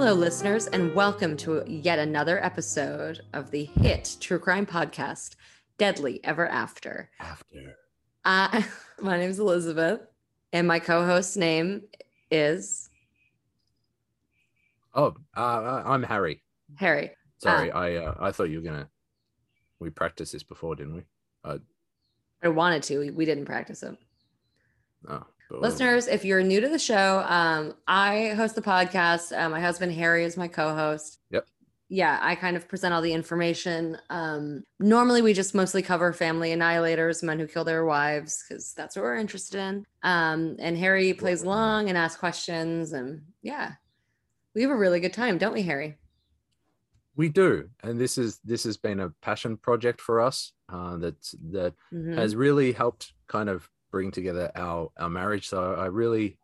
Hello, listeners, and welcome to yet another episode of the hit true crime podcast, Deadly Ever After. After. Uh, my name is Elizabeth, and my co host's name is Oh, uh, I'm Harry. Harry. Sorry, I uh, I thought you were gonna. We practiced this before, didn't we? I wanted to, we, we didn't practice it. Oh, but- Listeners, if you're new to the show, um, I host the podcast. Uh, my husband Harry is my co-host. Yep. Yeah, I kind of present all the information. Um, normally, we just mostly cover family annihilators, men who kill their wives, because that's what we're interested in. Um, and Harry plays along and asks questions, and yeah, we have a really good time, don't we, Harry? We do, and this is this has been a passion project for us. Uh, that's that Mhm. has really helped kind of bring together our our marriage. So I really,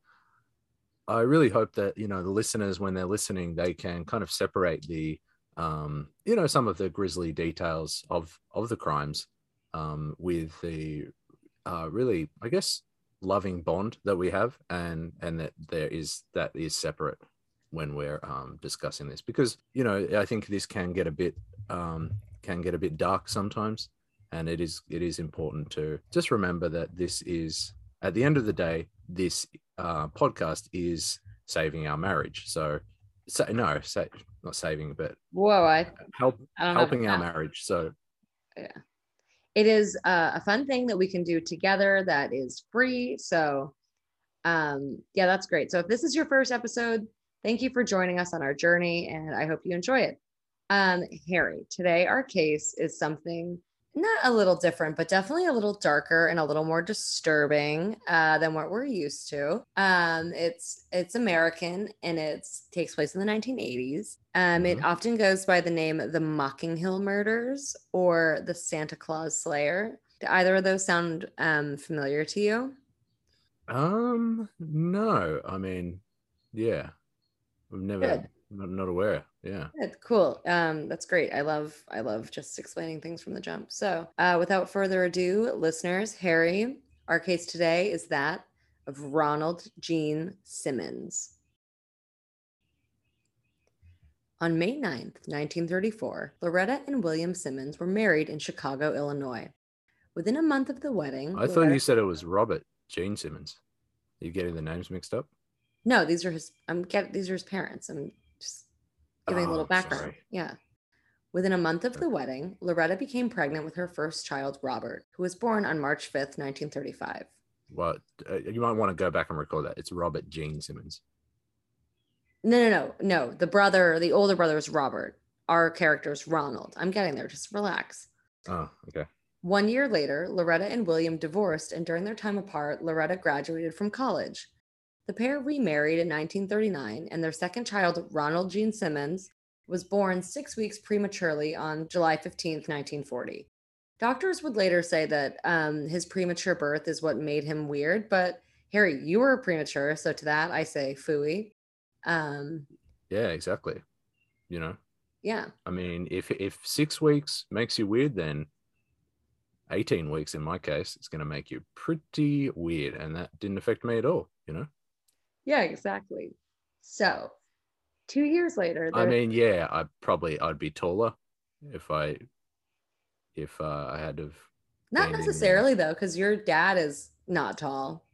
I really hope that you know the listeners when they're listening, they can kind of separate the, um, you know, some of the grisly details of of the crimes, um, with the, uh, really, I guess, loving bond that we have, and and that there is that is separate when we're um, discussing this because you know I think this can get a bit um, can get a bit dark sometimes and it is it is important to just remember that this is at the end of the day this uh, podcast is saving our marriage. So so no sa- not saving but Whoa, I help I helping our marriage. So yeah. It is uh, a fun thing that we can do together that is free. So um yeah that's great. So if this is your first episode thank you for joining us on our journey and i hope you enjoy it. Um harry today our case is something not a little different but definitely a little darker and a little more disturbing uh, than what we're used to. Um it's it's american and it takes place in the 1980s um it Mhm. often goes by the name the mocking hill murders or the santa claus slayer. Do either of those sound um familiar to you? Um no. I mean yeah. I've never Good. Not, not aware yeah Good, cool. Um, that's great. I love I love just explaining things from the jump. So, uh, without further ado, listeners, Harry, our case today is that of Ronald Gene Simmons. On May 9th, 1934, Loretta and William Simmons were married in Chicago, Illinois. Within a month of the wedding, i thought Loretta- you said it was robert gene simmons Are you getting the names mixed up No, these are his. I'm get. These are his parents. I'm giving a little Oh, background. sorry. Yeah. Within a month of the wedding, Loretta became pregnant with her first child, Robert, who was born on March 5th, 1935. Well, uh, you might want to go back and record that. It's Robert Gene Simmons. No, no, no, no. The brother, the older brother is Robert. Our character is Ronald. I'm getting there. Just relax. Oh, okay. One year later, Loretta and William divorced, and during their time apart, Loretta graduated from college. The pair remarried in 1939, and their second child, Ronald Gene Simmons, was born six weeks prematurely on July 15, 1940. Doctors would later say that um, his premature birth is what made him weird, but Harry, you were premature, so to that I say fooey. Um, Yeah, exactly. You know, yeah, I mean, if if six weeks makes you weird, then eighteen weeks in my case, it's going to make you pretty weird, and that didn't affect me at all. You know, yeah, exactly. So, two years later, I mean, yeah, I probably I'd be taller if I if uh, I had to. Not gained in- necessarily though, because your dad is not tall,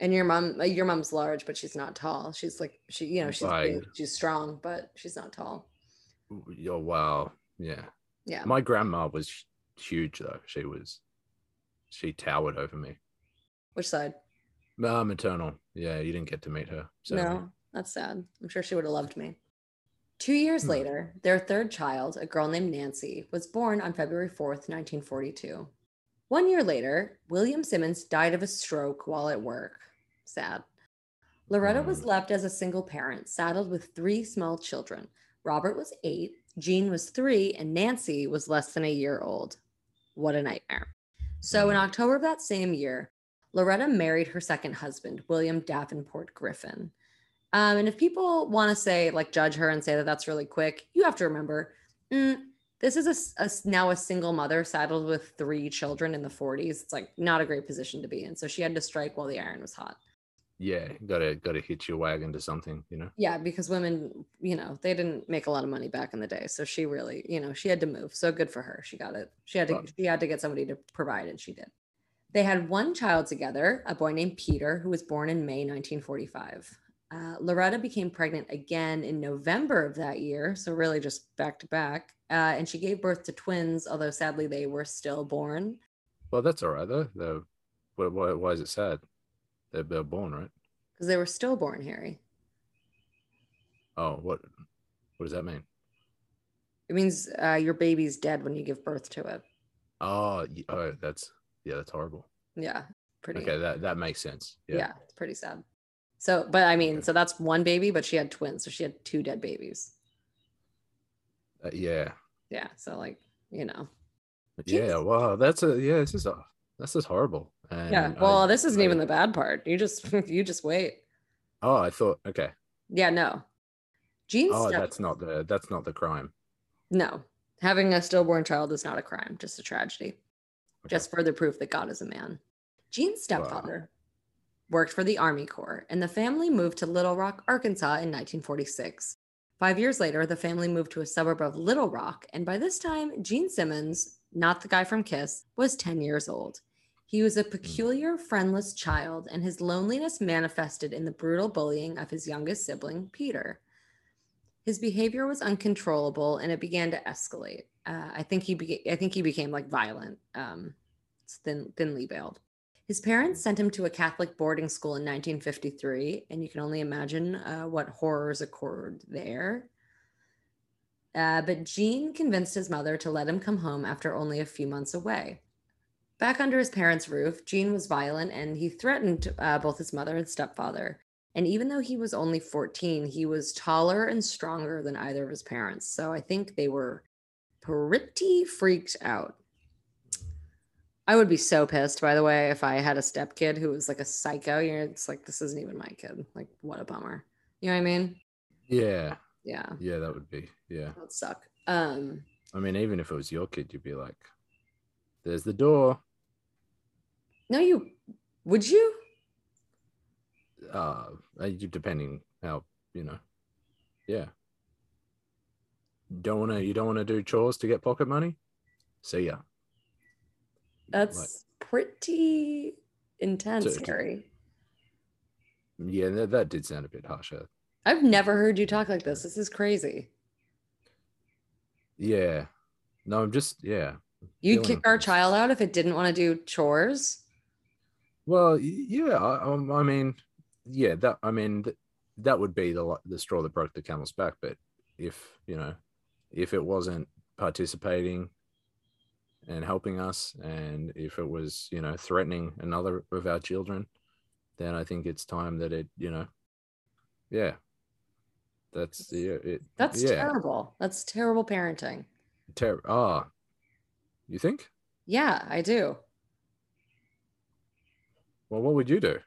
and your mom, your mom's large, but she's not tall. She's like she, you know, she's big, she's strong, but she's not tall. Oh wow, yeah. Yeah, My grandma was huge though. She was she towered over me. which side? Ah, maternal. Yeah, you didn't get to meet her. sadly. No, that's sad. I'm sure she would have loved me. Two years Hmm. later, their third child, a girl named Nancy, was born on February 4th, 1942. One year later, William Simmons died of a stroke while at work. Sad. Loretta was Hmm. left as a single parent, saddled with three small children. Robert was eight, Gene was three, and Nancy was less than a year old. What a nightmare. So, in Hmm. October of that same year, Loretta married her second husband, William Davenport Griffin. Um, and if people want to say, like, judge her and say that that's really quick, you have to remember mm, this is a now a single mother saddled with three children in the 40s. It's like not a great position to be in. So she had to strike while the iron was hot. yeah, gotta gotta hitch your wagon to something, you know. Yeah, because women, you know, they didn't make a lot of money back in the day, so she really, you know, she had to move. So good for her. She got it. She had to. She had to get somebody to provide, and she did. They had one child together, a boy named Peter, who was born in May 1945. Uh, Loretta became pregnant again in November of that year, so really just back to back. Uh, and she gave birth to twins, although sadly they were stillborn. Well, that's all right though. Though, why, why, why is it sad? They're, they're born, right? because they were stillborn, Harry. Oh, what? What does that mean? It means uh, your baby's dead when you give birth to it. Oh, oh, that's yeah, that's horrible. Yeah, pretty. Okay, that that makes sense. yeah. Yeah. it's pretty sad. So, but I mean, Okay. so that's one baby, but she had twins, so she had two dead babies. Uh, yeah. Yeah, so like you know, Yeah. Wow. That's a yeah. This is a this is horrible. And yeah. I- Well, this isn't I- even the bad part. You just you just wait. Oh, I thought. Okay. Yeah, no. Gene's Oh, step- that's not the that's not the crime. no. Having a stillborn child is not a crime, just a tragedy. Just further proof that God is a man. Gene's stepfather worked for the Army Corps, and the family moved to Little Rock, Arkansas in 1946. Five years later, the family moved to a suburb of Little Rock, and by this time, Gene Simmons, not the guy from Kiss, was 10 years old. He was a hmm. peculiar, friendless child, and his loneliness manifested in the brutal bullying of his youngest sibling, Peter. His behavior was uncontrollable, and it began to escalate. Uh, I think he, I think he became like violent, um, thin, thinly veiled. His parents sent him to a Catholic boarding school in 1953, and you can only imagine uh, what horrors occurred there. Uh, but Gene convinced his mother to let him come home after only a few months away. Back under his parents' roof, Gene was violent and he threatened uh, both his mother and stepfather. And even though he was only 14, he was taller and stronger than either of his parents. So I think they were pretty freaked out. I would be so pissed, by the way, if I had a stepkid who was like a psycho. You know, it's like, this isn't even my kid. Like, what a bummer. You know what I mean? Yeah. Yeah, Yeah, that would be. Yeah. that would suck. Um, I mean, even if it was your kid, you'd be like, "There's the door." no, you would you? Uh, uh, depending how you know. Yeah. Don't want to. You don't want to do chores to get pocket money. See ya. That's pretty intense, So- Harry. Yeah, that, that did sound a bit harsher. I've never heard you talk like this. This is crazy. Yeah. No, I'm just yeah. You'd kick our child out if it didn't want to do chores. Well, yeah. I, um, I mean, yeah. That I mean, th- that would be the the straw that broke the camel's back. But if you know, if it wasn't participating and helping us, and if it was you know threatening another of our children, then I think it's time that it you know, yeah. That's yeah. It, That's yeah. terrible. That's terrible parenting. Ter- ah, you think? Yeah, I do. Well, what would you do?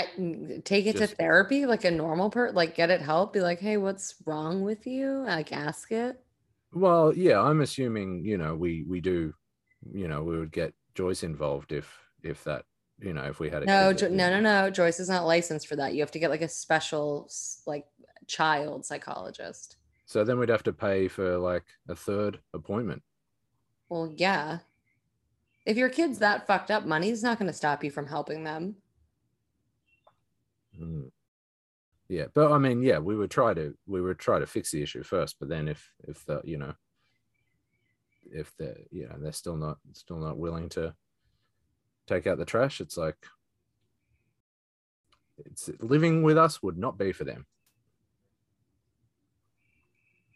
I mm, take it Just- to therapy like a normal person, like get it help. Be like, hey, what's wrong with you? Like ask it. Well, yeah, I'm assuming you know we we do, you know, we would get Joyce involved if if that you know if we had a No, Jo- no, no, no. Joyce is not licensed for that. You have to get like a special like child psychologist. So then we'd have to pay for like a third appointment. Well, yeah. If your kid's that fucked up, money's not going to stop you from helping them. Mm. Yeah, but I mean, yeah, we would try to we would try to fix the issue first. But then if if the you know if they're you know they're still not still not willing to take out the trash, it's like it's living with us would not be for them.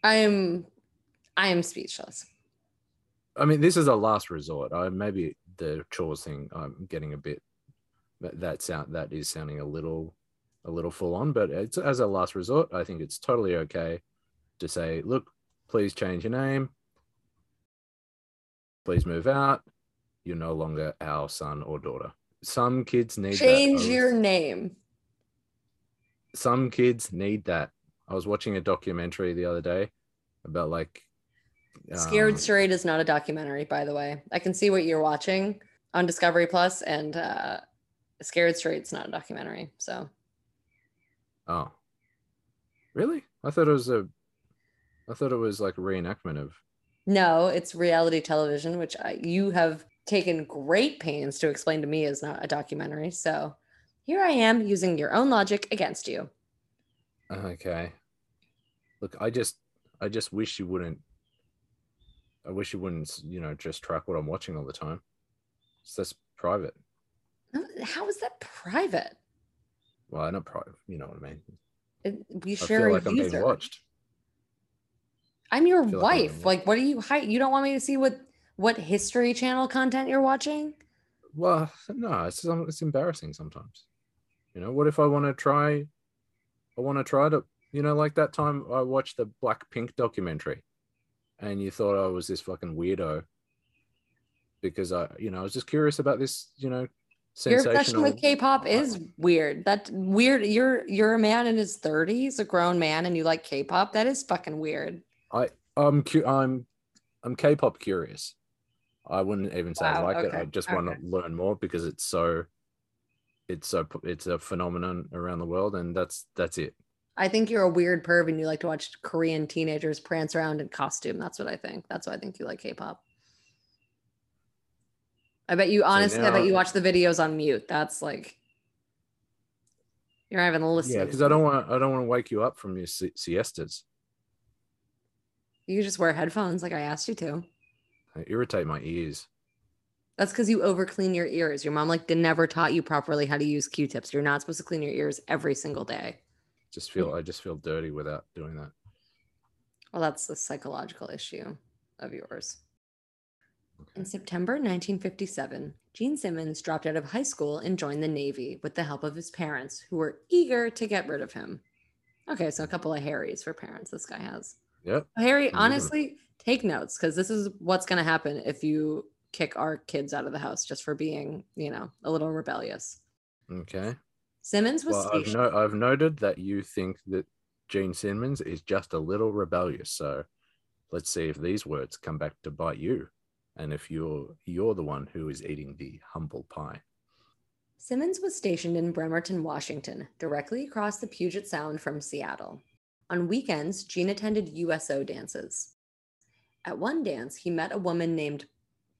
I am, I am speechless. I mean, this is a last resort. I maybe the chores thing. I'm getting a bit that that sound that is sounding a little a little full on, but it's as a last resort. I think it's totally okay to say, look, please change your name. Please move out. You're no longer our son or daughter. Some kids need. Change I your name. Some kids need that. I was watching a documentary the other day about like Scared um, Straight is not a documentary, by the way. I can see what you're watching on Discovery Plus, and uh, Scared Straight's not a documentary. So Oh, really? I thought it was a. I thought it was like a reenactment of. no, it's reality television, which I, you have taken great pains to explain to me is not a documentary. So here I am using your own logic against you. Okay. Look, I just, I just wish you wouldn't. I wish you wouldn't, you know, just track what I'm watching all the time. So that's private. How is that private? Well, I'm not private. You know what I mean. It- We I share feel a like I'm being watched. I'm your I feel like wife. Like, what do you hide? You don't want me to see what what History Channel content you're watching? Well, no, it's um, it's embarrassing sometimes. You know, what if I want to try? I want to try to, you know, like that time I watched the Blackpink documentary, and you thought I was this fucking weirdo because I, you know, I was just curious about this, you know, Your obsession with K-pop is weird. That weird. You're you're a man in his 30s, a grown man, and you like K-pop. That is fucking weird. I I'm cu- I'm I'm K-pop curious. I wouldn't even say I Wow, like it. I just want to learn more because it's so, it's so it's a phenomenon around the world, and that's that's it. I think you're a weird perv and you like to watch Korean teenagers prance around in costume. That's what I think. That's why I think you like K-pop. I bet you honestly, I bet you watch the videos on mute. That's like you're not even listening. Yeah, because I don't want I don't want to wake you up from your si- siestas. You just wear headphones like I asked you to. They irritate my ears. That's because you over clean your ears. Your mom like never taught you properly how to use Q-tips. You're not supposed to clean your ears every single day. Just feel I just feel dirty without doing that. Well, that's a psychological issue of yours. In September 1957, Gene Simmons dropped out of high school and joined the Navy with the help of his parents, who were eager to get rid of him. Okay, so a couple of Harrys for parents this guy has. Yep. Harry, Mhm. honestly, take notes because this is what's going to happen if you kick our kids out of the house just for being, you know, a little rebellious. Okay. Simmons was Well, I've, no, I've noted that you think that Gene Simmons is just a little rebellious. So let's see if these words come back to bite you, and if you're you're the one who is eating the humble pie. Simmons was stationed in Bremerton, Washington, directly across the Puget Sound from Seattle. On weekends, Gene attended USO dances. At one dance, he met a woman named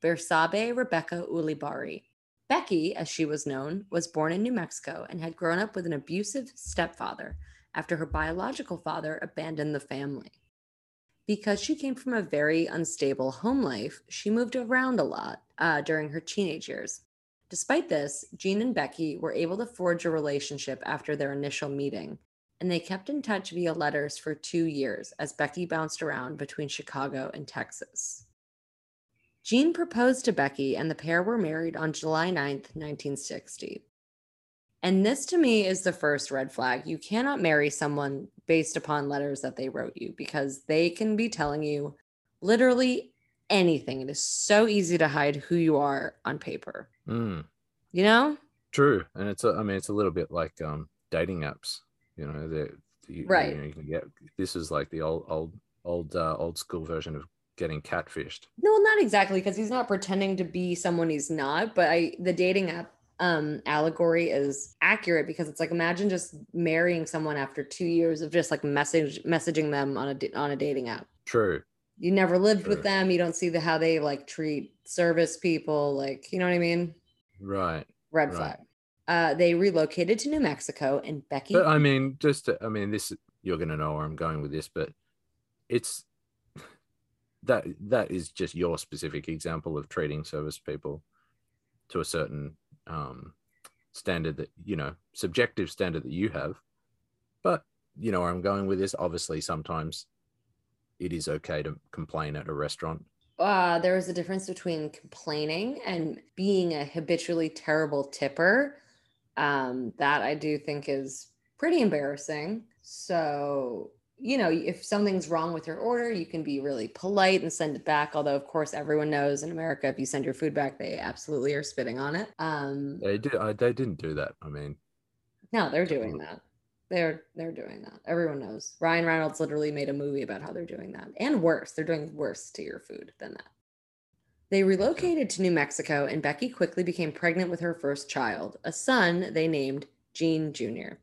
Bersabe Rebecca Ulibarri. Becky, as she was known, was born in New Mexico and had grown up with an abusive stepfather after her biological father abandoned the family. Because she came from a very unstable home life, she moved around a lot uh, during her teenage years. Despite this, Gene and Becky were able to forge a relationship after their initial meeting, and they kept in touch via letters for two years as Becky bounced around between Chicago and Texas. Gene proposed to Becky, and the pair were married on July 9th, 1960. And this to me is the first red flag. You cannot marry someone based upon letters that they wrote you because they can be telling you literally anything. It is so easy to hide who you are on paper. Mm, You know? true, and it's a, I mean it's a little bit like um, dating apps. You know, that you, Right. You, know, you can get this is like the old old old uh, old school version of getting catfished. No, not exactly, because he's not pretending to be someone he's not. But I, the dating app um allegory is accurate because it's like imagine just marrying someone after two years of just like message messaging them on a on a dating app. True. You never lived with them. You don't see the how they like treat service people. Like you know what I mean? Right. Red Right. flag. Uh, they relocated to New Mexico, and Becky. But I mean, just to, I mean, this you're gonna know where I'm going with this, but it's that that is just your specific example of treating service people to a certain um, standard that you know, subjective standard that you have. But you know where I'm going with this. Obviously, sometimes it is okay to complain at a restaurant. uh, there is a difference between complaining and being a habitually terrible tipper. Um, that I do think is pretty embarrassing. So, you know, if something's wrong with your order, you can be really polite and send it back. Although, of course, everyone knows in America, if you send your food back, they absolutely are spitting on it. Um, They did. I, they didn't do that. I mean, no, they're doing that. They're they're doing that. Everyone knows. Ryan Reynolds literally made a movie about how they're doing that. And worse, they're doing worse to your food than that. They relocated to New Mexico, and Becky quickly became pregnant with her first child, a son they named Gene Jr.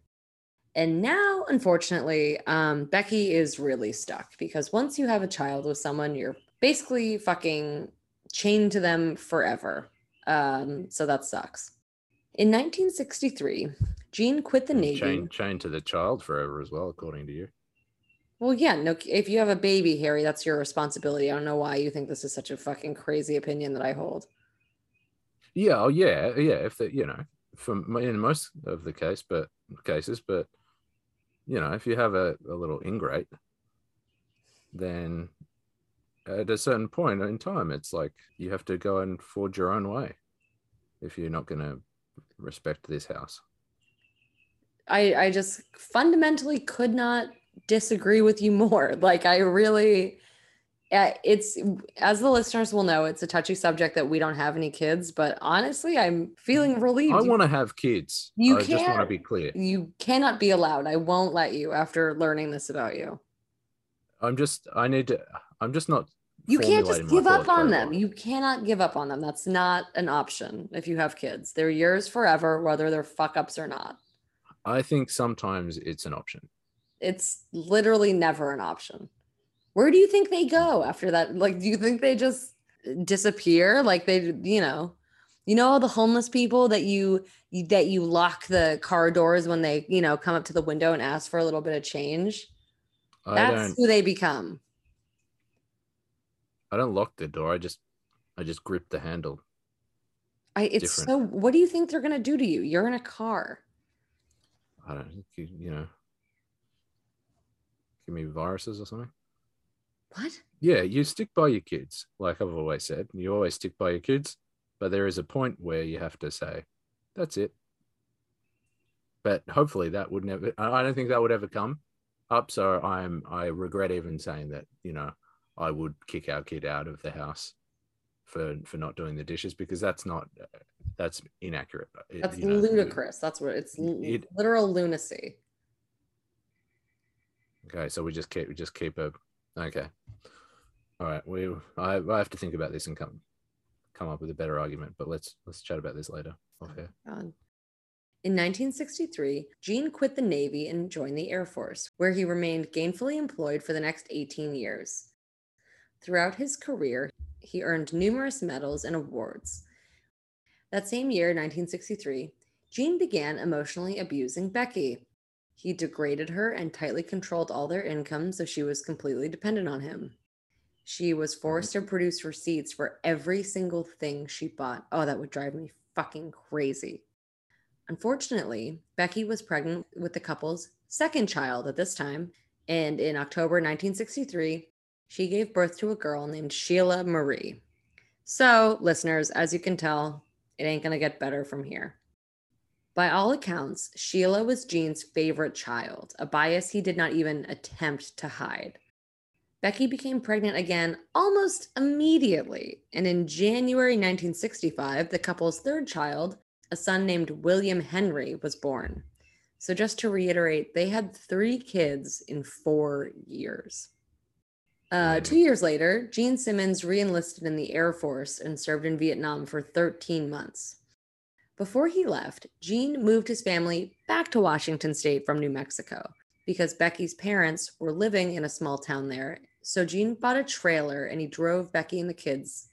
And now, unfortunately, um, Becky is really stuck because once you have a child with someone, you're basically fucking chained to them forever. Um, so that sucks. In 1963, Gene quit the Navy. Chained, chained to the child forever as well, according to you. Well, yeah, no. If you have a baby, Harry, that's your responsibility. I don't know why you think this is such a fucking crazy opinion that I hold. Yeah, oh yeah, yeah. If the, you know, from in most of the case, but cases, but you know, if you have a, a little ingrate, then at a certain point in time, it's like you have to go and forge your own way if you're not going to respect this house. I I just fundamentally could not disagree with you more. Like I really Uh, it's as the listeners will know, it's a touchy subject that we don't have any kids, but honestly, I'm feeling mm, relieved. I want to have kids. You I just want to be clear. You cannot be allowed. I won't let you after learning this about you. I'm just I need to I'm just not you can't just give up on them. You cannot give up on them. That's not an option if you have kids. They're yours forever, whether they're fuck ups or not. I think sometimes it's an option. It's literally never an option. Where do you think they go after that? Like, do you think they just uh, disappear? Like they, you know, you know all the homeless people that you that you lock the car doors when they, you know, come up to the window and ask for a little bit of change. I That's who they become. I don't lock the door. I just I just grip the handle. I it's Different. so what do you think they're gonna do to you? You're in a car. I don't think you, you know give me viruses or something. What? Yeah, you stick by your kids, like I've always said. You always stick by your kids, but there is a point where you have to say, "That's it." But hopefully, that would never. I don't think that would ever come up. So I'm. I regret even saying that. You know, I would kick our kid out of the house for for not doing the dishes because that's not that's inaccurate. That's you know, ludicrous. That's what it's it, literal lunacy. Okay, so we just keep we just keep a okay. All right, we I, I have to think about this and come come up with a better argument, but let's let's chat about this later. Okay. Oh, um, in 1963, Gene quit the Navy and joined the Air Force, where he remained gainfully employed for the next 18 years. Throughout his career, he earned numerous medals and awards. That same year, 1963, Gene began emotionally abusing Becky. He degraded her and tightly controlled all their income, so she was completely dependent on him. She was mm-hmm. forced to produce receipts for every single thing she bought. Oh, that would drive me fucking crazy. Unfortunately, Becky was pregnant with the couple's second child at this time, and in October 1963, she gave birth to a girl named Sheila Marie. So, listeners, as you can tell, it ain't going to get better from here. By all accounts, Sheila was Gene's favorite child, a bias he did not even attempt to hide. Becky became pregnant again almost immediately, and in January 1965, the couple's third child, a son named William Henry, was born. So, just to reiterate, they had three kids in four years. Uh, two years later, Gene Simmons re enlisted in the Air Force and served in Vietnam for 13 months. Before he left, Gene moved his family back to Washington state from New Mexico because Becky's parents were living in a small town there. So Gene bought a trailer and he drove Becky and the kids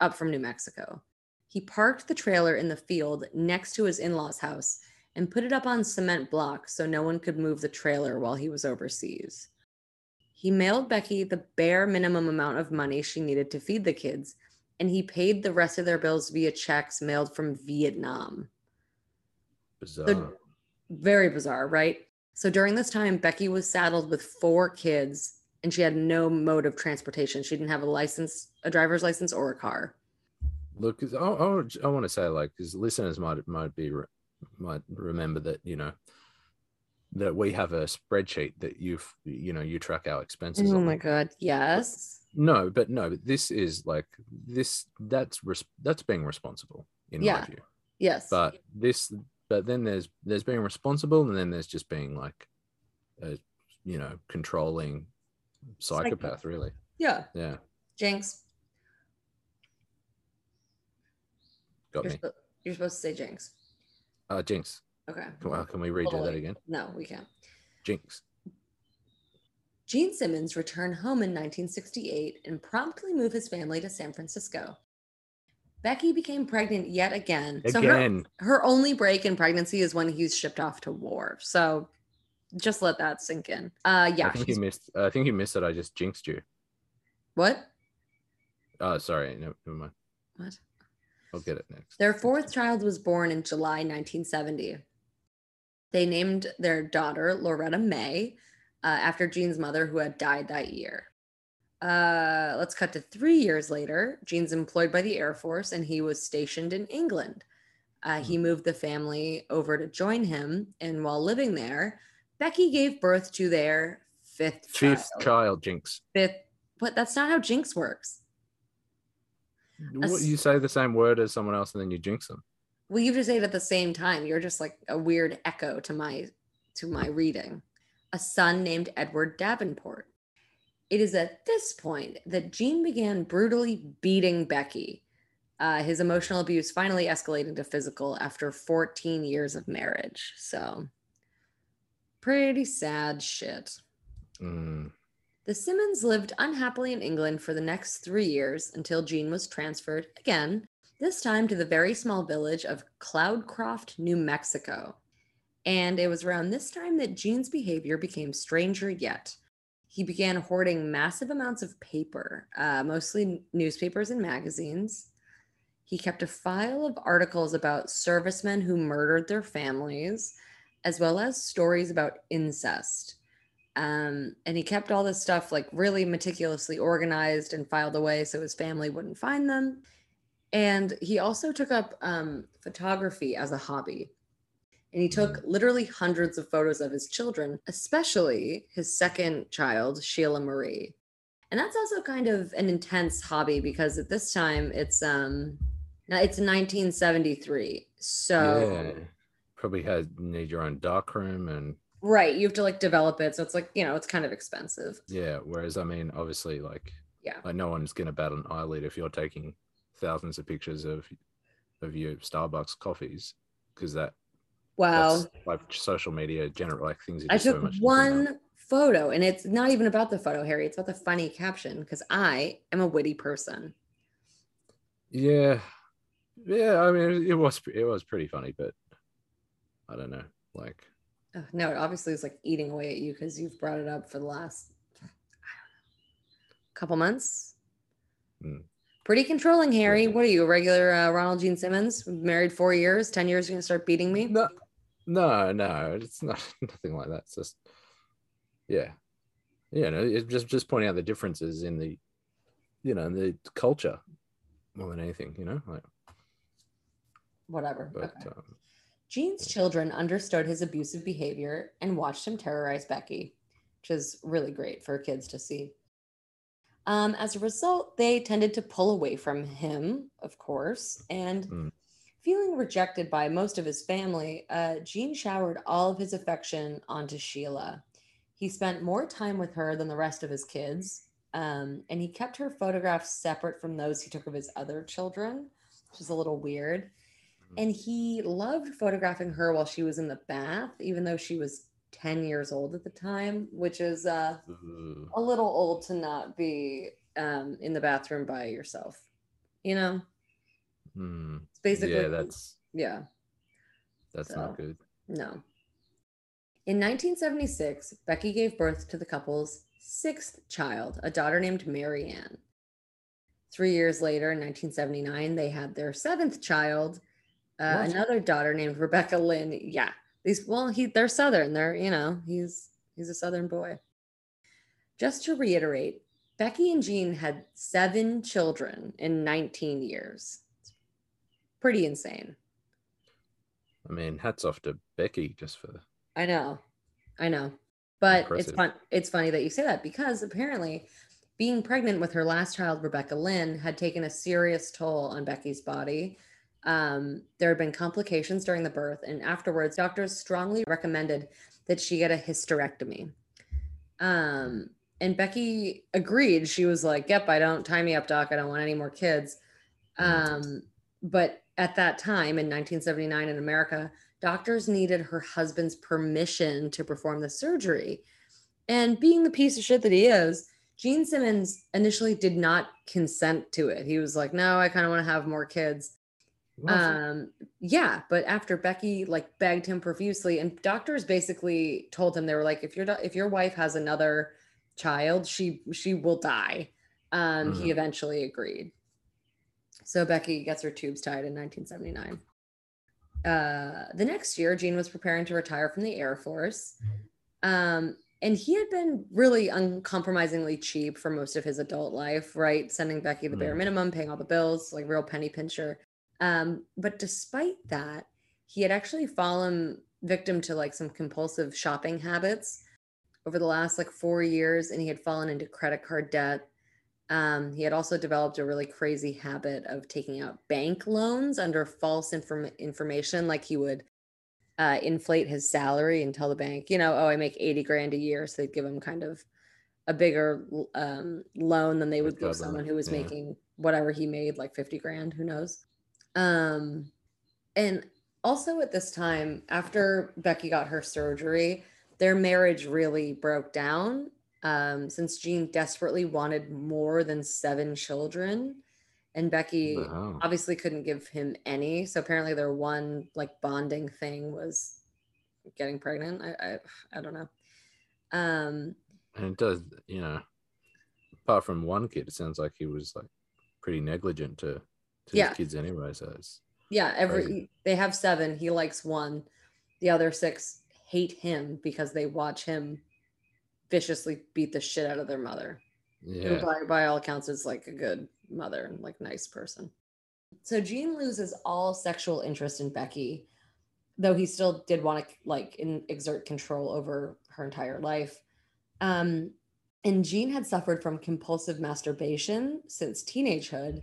up from New Mexico. He parked the trailer in the field next to his in law's house and put it up on cement blocks so no one could move the trailer while he was overseas. He mailed Becky the bare minimum amount of money she needed to feed the kids and he paid the rest of their bills via checks mailed from Vietnam. Bizarre. So, very bizarre, right? So during this time, Becky was saddled with four kids and she had no mode of transportation. She didn't have a license, a driver's license, or a car. Look, I, I, I want to say, like, because listeners might might be might remember that you know that we have a spreadsheet that you've you know you track our expenses. Oh my god, yes no but no but this is like this that's res- that's being responsible in yeah. my view yes but this but then there's there's being responsible and then there's just being like a you know controlling psychopath really yeah yeah jinx got You're, me. spo- you're supposed to say Jinx. Uh, Jinx. Okay. Well, can we redo that again? No, we can't. Jinx. Gene Simmons returned home in 1968 and promptly moved his family to San Francisco. Becky became pregnant yet again. So her, Again. her only break in pregnancy is when he's shipped off to war. So just let that sink in. Uh yeah. I think she's- you missed. I think you missed that. I just jinxed you. what? Oh, sorry. No, never mind. What? I'll get it next. Their fourth child was born in July 1970. They named their daughter Loretta May uh, after Gene's mother, who had died that year. Uh, let's cut to three years later. Gene's employed by the Air Force and he was stationed in England. Uh, he moved the family over to join him. And while living there, Becky gave birth to their fifth Fifth child. child, Jinx. Fifth, but that's not how Jinx works. What, you say the same word as someone else and then you jinx them. Well, you just say it at the same time. You're just like a weird echo to my to my reading. A son named Edward Davenport. It is at this point that Gene began brutally beating Becky. Uh, his emotional abuse finally escalated to physical after 14 years of marriage. So, pretty sad shit. Mm. The Simmons lived unhappily in England for the next three years until Gene was transferred again, this time to the very small village of Cloudcroft, New Mexico. And it was around this time that Gene's behavior became stranger yet. He began hoarding massive amounts of paper, uh, mostly newspapers and magazines. He kept a file of articles about servicemen who murdered their families, as well as stories about incest. Um, and he kept all this stuff like really meticulously organized and filed away so his family wouldn't find them. And he also took up um, photography as a hobby. And he took literally hundreds of photos of his children especially his second child sheila marie. And that's also kind of an intense hobby because at this time it's um now it's 1973 so yeah. Probably had need your own dark room and right you have to like develop it so it's like you know it's kind of expensive yeah. Whereas I mean, obviously, like yeah like no one's gonna bat an eyelid if you're taking thousands of pictures of of your Starbucks coffees because that wow like social media general like things. I so took much one photo, and it's not even about the photo, Harry. It's about the funny caption because I am a witty person. Yeah, yeah. I mean, it was it was pretty funny, but I don't know. Like, Ugh, no, it obviously is like eating away at you because you've brought it up for the last I don't know, couple months. Hmm. Pretty controlling, Harry. What are you, a regular uh, Ronald Gene Simmons? Married four years, ten years, you're gonna start beating me? no, no, no. It's not nothing like that. It's just, yeah, yeah. No, it's just just pointing out the differences in the, you know, the culture more than anything. You know, like, Whatever. but okay. um, Gene's children understood his abusive behavior and watched him terrorize Becky, which is really great for kids to see. Um, as a result, they tended to pull away from him, of course, and Mm. feeling rejected by most of his family, uh, Gene showered all of his affection onto Sheila. He spent more time with her than the rest of his kids, um, and he kept her photographs separate from those he took of his other children, which is a little weird and he loved photographing her while she was in the bath even though she was 10 years old at the time which is uh, ooh, a little old to not be um, in the bathroom by yourself you know hmm. it's basically yeah, that's yeah that's So. not good. no in 1976 becky gave birth to the couple's sixth child a daughter named marianne three years later in 1979 they had their seventh child uh, another daughter named rebecca lynn yeah. These well he they're southern. They're you know he's he's a southern boy. Just to reiterate becky and gene had seven children in 19 years. It's pretty insane. I mean, hats off to Becky just for I know. I know. But it's fun it's funny that you say that because apparently being pregnant with her last child, Rebecca Lynn, had taken a serious toll on Becky's body. Um, there had been complications during the birth, and afterwards, doctors strongly recommended that she get a hysterectomy. Um, and Becky agreed. She was like, Yep, I don't tie me up, doc. I don't want any more kids. Mm. Um, but at that time in 1979 in America, doctors needed her husband's permission to perform the surgery. And being the piece of shit that he is, Gene Simmons initially did not consent to it. He was like, "No, I kind of want to have more kids." Um, yeah, but after Becky like begged him profusely, and doctors basically told him they were like, "If your if your wife has another child, she she will die." Um, Mhm. He eventually agreed. So Becky gets her tubes tied in 1979. Uh, the next year, Gene was preparing to retire from the Air Force. Um, and he had been really uncompromisingly cheap for most of his adult life, right? Sending Becky the bare Mm. minimum, paying all the bills, like real penny pincher. Um, but despite that, he had actually fallen victim to like some compulsive shopping habits over the last like four years, and he had fallen into credit card debt. Um, he had also developed a really crazy habit of taking out bank loans under false inform- information, like he would uh, inflate his salary and tell the bank, you know, oh, I make 80 grand a year. So they'd give him kind of a bigger um, loan than they would give someone who was yeah. making whatever he made, like 50 grand, who knows. Um, and also at this time, after Becky got her surgery, their marriage really broke down um, since Gene desperately wanted more than seven children. And Becky Wow. obviously couldn't give him any. So apparently their one like bonding thing was getting pregnant. I I, I don't know. Um And it does, you know, apart from one kid, it sounds like he was like pretty negligent to to Yeah. his kids anyway. So it's yeah, every Crazy. they have seven. He likes one. The other six hate him because they watch him viciously beat the shit out of their mother. who yeah. by, by all accounts is like a good mother and like nice person. So Gene loses all sexual interest in Becky, though he still did want to like in, exert control over her entire life. Um, and Gene had suffered from compulsive masturbation since teenagehood.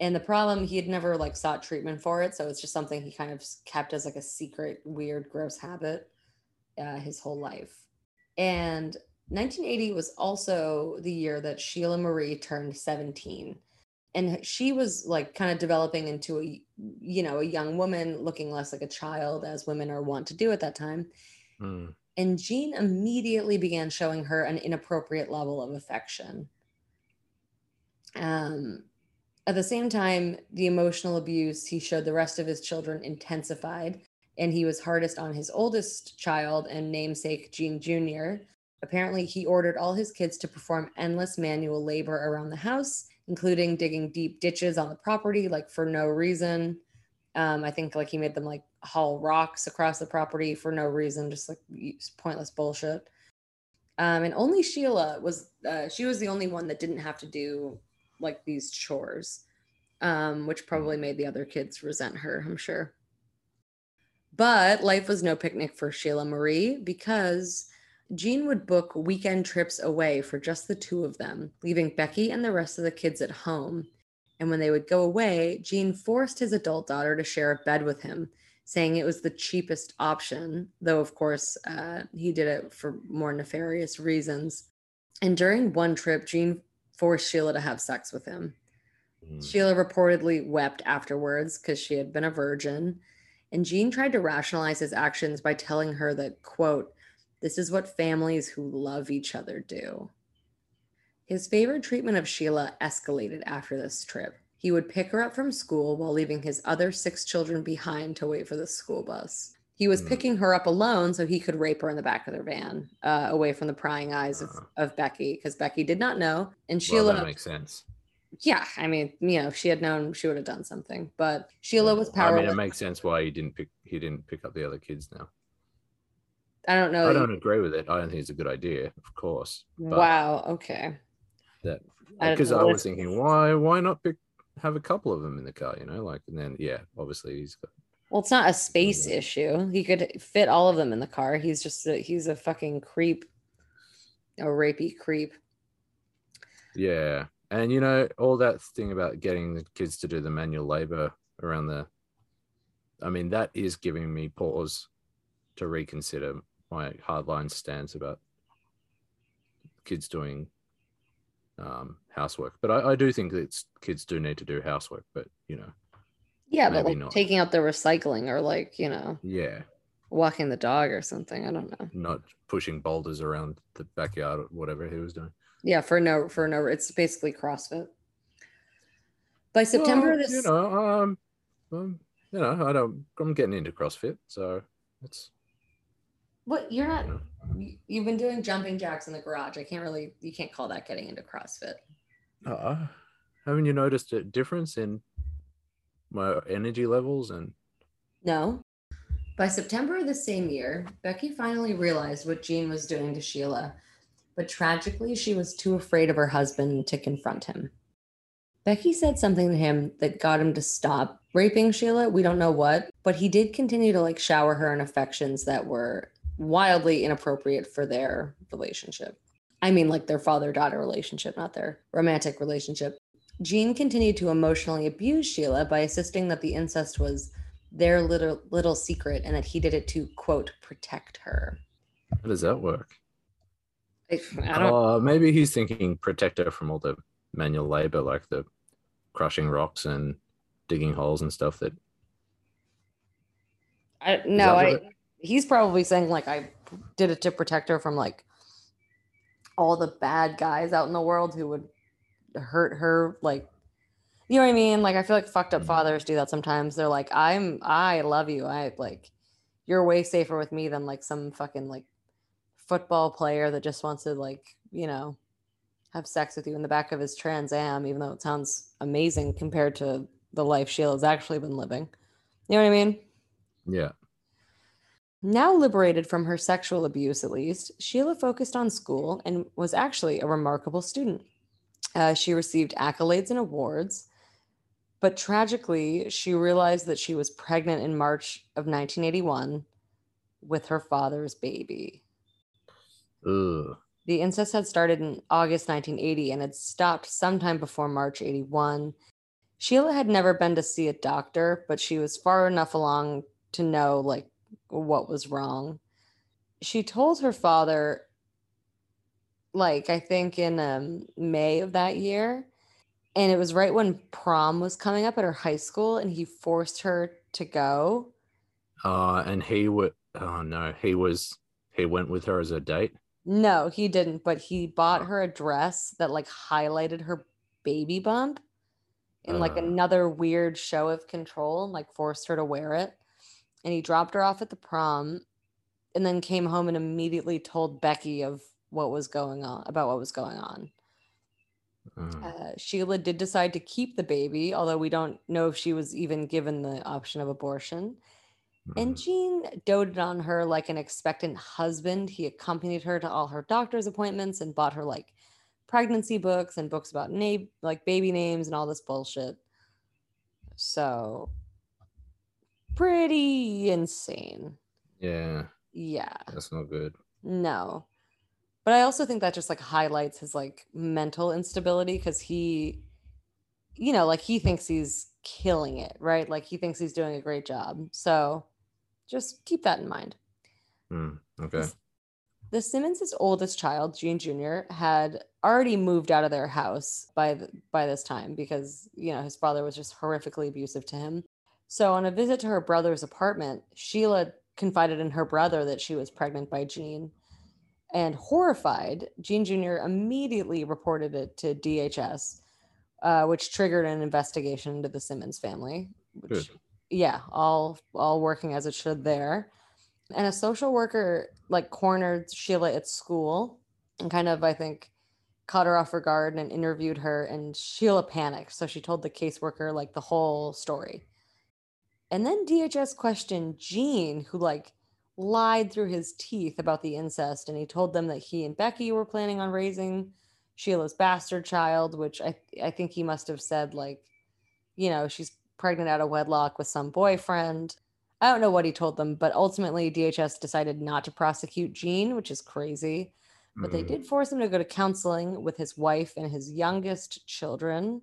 And the problem, he had never like sought treatment for it. So it's just something he kind of kept as like a secret, weird, gross habit uh, his whole life. And 1980 was also the year that Sheila Marie turned 17. And she was like kind of developing into a, you know, a young woman looking less like a child as women are wont to do at that time. Mm. And Gene immediately began showing her an inappropriate level of affection. Um, at the same time, the emotional abuse he showed the rest of his children intensified, and he was hardest on his oldest child and namesake Gene Jr. Apparently, he ordered all his kids to perform endless manual labor around the house, including digging deep ditches on the property, like for no reason. Um, I think like he made them like haul rocks across the property for no reason, just like pointless bullshit. Um, and only Sheila was uh, she was the only one that didn't have to do like these chores, um, which probably made the other kids resent her, I'm sure. But life was no picnic for Sheila Marie because Gene would book weekend trips away for just the two of them, leaving Becky and the rest of the kids at home. And when they would go away, Gene forced his adult daughter to share a bed with him, saying it was the cheapest option, though, of course, uh, he did it for more nefarious reasons. And during one trip, Gene forced Sheila to have sex with him. Mm. Sheila reportedly wept afterwards because she had been a virgin. And Gene tried to rationalize his actions by telling her that, quote, this is what families who love each other do. His favorite treatment of Sheila escalated after this trip. He would pick her up from school while leaving his other six children behind to wait for the school bus. He was Hmm. picking her up alone so he could rape her in the back of their van, uh, away from the prying eyes of, Ah. of Becky, because Becky did not know. And Well, Sheila that makes sense. yeah, I mean, you know, if she had known, she would have done something. But Sheila was powerful I mean, it makes sense why he didn't pick he didn't pick up the other kids now. I don't know. I don't agree with it. I don't think it's a good idea, of course. Wow. Okay. that because know. I was thinking, why why not pick have a couple of them in the car? You know, like and then yeah, obviously he's got Well, it's not a space Yeah. issue. He could fit all of them in the car. He's just a, he's a fucking creep, a rapey creep. yeah, and you know all that thing about getting the kids to do the manual labor around the. I mean, that is giving me pause to reconsider my hardline stance about kids doing um, housework. But I, I do think that kids do need to do housework. But you know, Yeah, but Maybe like not. taking out the recycling or like, you know, Yeah, walking the dog or something. I don't know. not pushing boulders around the backyard or whatever he was doing. Yeah, for no for no it's basically CrossFit. By September Well, this you know, um, um, you know, I don't. I'm getting into CrossFit, so it's what you're not you have been doing jumping jacks in the garage. I can't really you can't call that getting into CrossFit. uh, haven't you noticed a difference in my energy levels and No. By September of the same year, Becky finally realized what Gene was doing to Sheila, but tragically, she was too afraid of her husband to confront him. Becky said something to him that got him to stop raping Sheila. We don't know what, but he did continue to like shower her in affections that were wildly inappropriate for their relationship. I mean, like their father daughter relationship, not their romantic relationship. Gene continued to emotionally abuse Sheila by insisting that the incest was their little little secret and that he did it to quote protect her. how does that work? I, I don't. Uh, maybe he's thinking protect her from all the manual labor, like the crushing rocks and digging holes and stuff. That I no. that I. it- He's probably saying like I did it to protect her from like all the bad guys out in the world who would hurt her. Like, you know what I mean? Like I feel like fucked up Mhm. fathers do that sometimes. They're like, I'm. I love you. I like. You're way safer with me than like some fucking like football player that just wants to like you know have sex with you in the back of his Trans Am, even though it sounds amazing compared to the life Sheila's actually been living. You know what I mean? yeah, Now liberated from her sexual abuse, at least, Sheila focused on school and was actually a remarkable student. Uh, she received accolades and awards, but tragically, she realized that she was pregnant in March of 1981 with her father's baby. Ugh. The incest had started in August 1980 and had stopped sometime before March 81. Sheila had never been to see a doctor, but she was far enough along to know like what was wrong. She told her father like I think in um, May of that year and it was right when prom was coming up at her high school and he forced her to go. Uh, and he would. Oh no, he was. He went with her as a date. No, he didn't, but he bought her a dress that like highlighted her baby bump in like Uh. another weird show of control and like forced her to wear it. And he dropped her off at the prom and then came home and immediately told Becky of what was going on about what was going on. Uh, Uh, Sheila did decide to keep the baby, although we don't know if she was even given the option of abortion. And mm. Gene doted on her like an expectant husband. He accompanied her to all her doctor's appointments and bought her like pregnancy books and books about na- like baby names and all this bullshit. So pretty insane. yeah, Yeah. that's not good. No. But I also think that just like highlights his like mental instability because he, you know, like he thinks he's killing it, right? Like he thinks he's doing a great job. So just keep that in mind. Mm, okay. The Simmons' oldest child, Gene Jr., had already moved out of their house by the, by this time because you know his father was just horrifically abusive to him. So on a visit to her brother's apartment, Sheila confided in her brother that she was pregnant by Gene. And horrified, Gene Jr. immediately reported it to DHS, uh, which triggered an investigation into the Simmons family. Which, Good. yeah, all all working as it should there. And a social worker like cornered Sheila at school and kind of, I think, caught her off her guard and interviewed her. And Sheila panicked. So she told the caseworker like the whole story. And then DHS questioned Gene, who like lied through his teeth about the incest. And he told them that he and Becky were planning on raising Sheila's bastard child, which I, I think he must have said, like, you know, she's pregnant out of wedlock with some boyfriend. I don't know what he told them, but ultimately DHS decided not to prosecute Gene, which is crazy. But they Mm, did force him to go to counseling with his wife and his youngest children.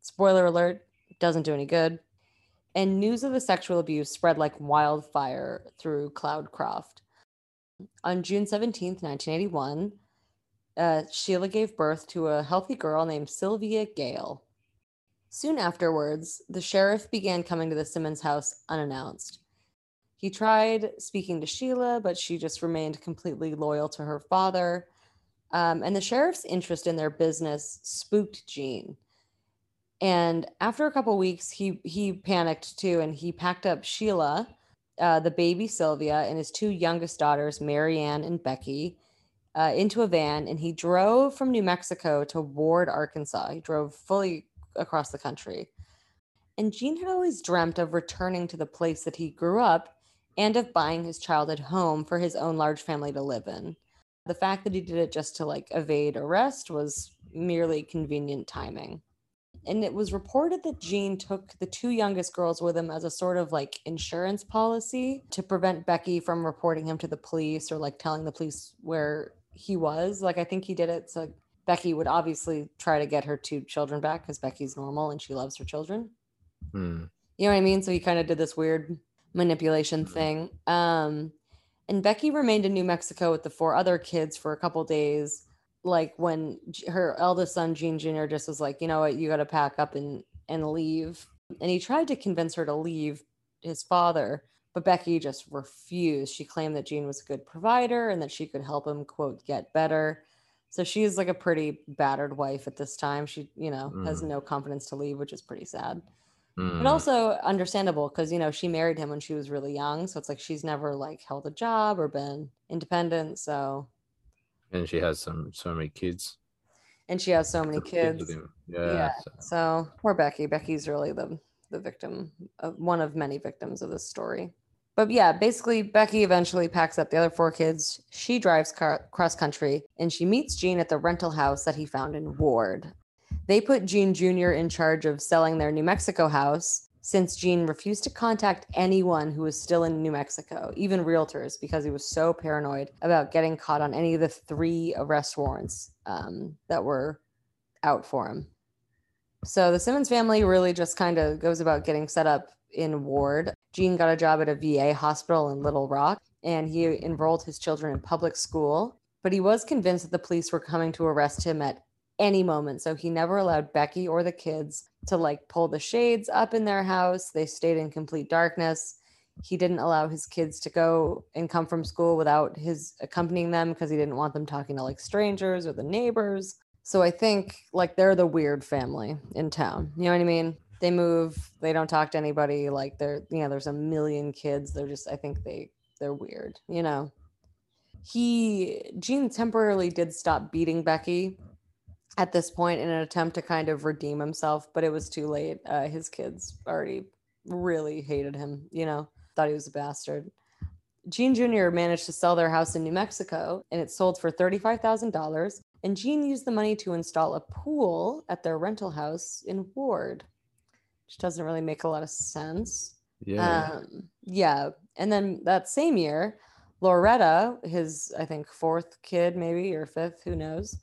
Spoiler alert, doesn't do any good. And news of the sexual abuse spread like wildfire through Cloudcroft. On June 17, 1981, uh, Sheila gave birth to a healthy girl named Sylvia Gale. Soon afterwards, the sheriff began coming to the Simmons house unannounced. He tried speaking to Sheila, but she just remained completely loyal to her father. Um, and the sheriff's interest in their business spooked Gene. And after a couple weeks, he he panicked too, and he packed up Sheila, uh, the baby Sylvia, and his two youngest daughters, Marianne and Becky, uh, into a van, and he drove from New Mexico to Ward, Arkansas. He drove fully across the country. And Gene had always dreamt of returning to the place that he grew up and of buying his childhood home for his own large family to live in. The fact that he did it just to like evade arrest was merely convenient timing. And it was reported that Gene took the two youngest girls with him as a sort of like insurance policy to prevent Becky from reporting him to the police or like telling the police where he was. Like, I think he did it so Becky would obviously try to get her two children back because Becky's normal and she loves her children. Hmm. You know what I mean? So he kind of did this weird manipulation Mhm. thing. Um, and Becky remained in New Mexico with the four other kids for a couple days. Like when her eldest son, Gene Jr., just was like, you know what, you got to pack up and, and leave. And he tried to convince her to leave his father, but Becky just refused. She claimed that Gene was a good provider and that she could help him, quote, get better. So she's like a pretty battered wife at this time. She, you know, has Mm. no confidence to leave, which is pretty sad Hmm. but also understandable because you know she married him when she was really young so it's like she's never like held a job or been independent so and she has some so many kids. and she has so many kids. Yeah. Yeah. so- so poor becky becky's really the the victim of one of many victims of this story but yeah basically becky eventually packs up the other four kids she drives car- cross country and she meets gene at the rental house that he found in ward they put gene jr in charge of selling their new mexico house since gene refused to contact anyone who was still in new mexico even realtors because he was so paranoid about getting caught on any of the three arrest warrants um, that were out for him so the Simmons family really just kind of goes about getting set up in Ward. Gene got a job at a VA hospital in Little Rock and he enrolled his children in public school, but he was convinced that the police were coming to arrest him at any moment. So he never allowed Becky or the kids to like pull the shades up in their house. They stayed in complete darkness. He didn't allow his kids to go and come from school without his accompanying them because he didn't want them talking to like strangers or the neighbors. So I think like they're the weird family in town. You know what I mean? They move, they don't talk to anybody. Like they're, you know, there's a million kids. They're just, I think they, they're weird, you know? He, Gene temporarily did stop beating Becky at this point in an attempt to kind of redeem himself, but it was too late. Uh, his kids already really hated him, you know, thought he was a bastard. Gene Jr. managed to sell their house in New Mexico and it sold for $35,000. And Gene used the money to install a pool at their rental house in Ward, which doesn't really make a lot of sense. Yeah. Um, yeah. And then that same year, Loretta, his, I think, fourth kid, maybe, or fifth, who knows,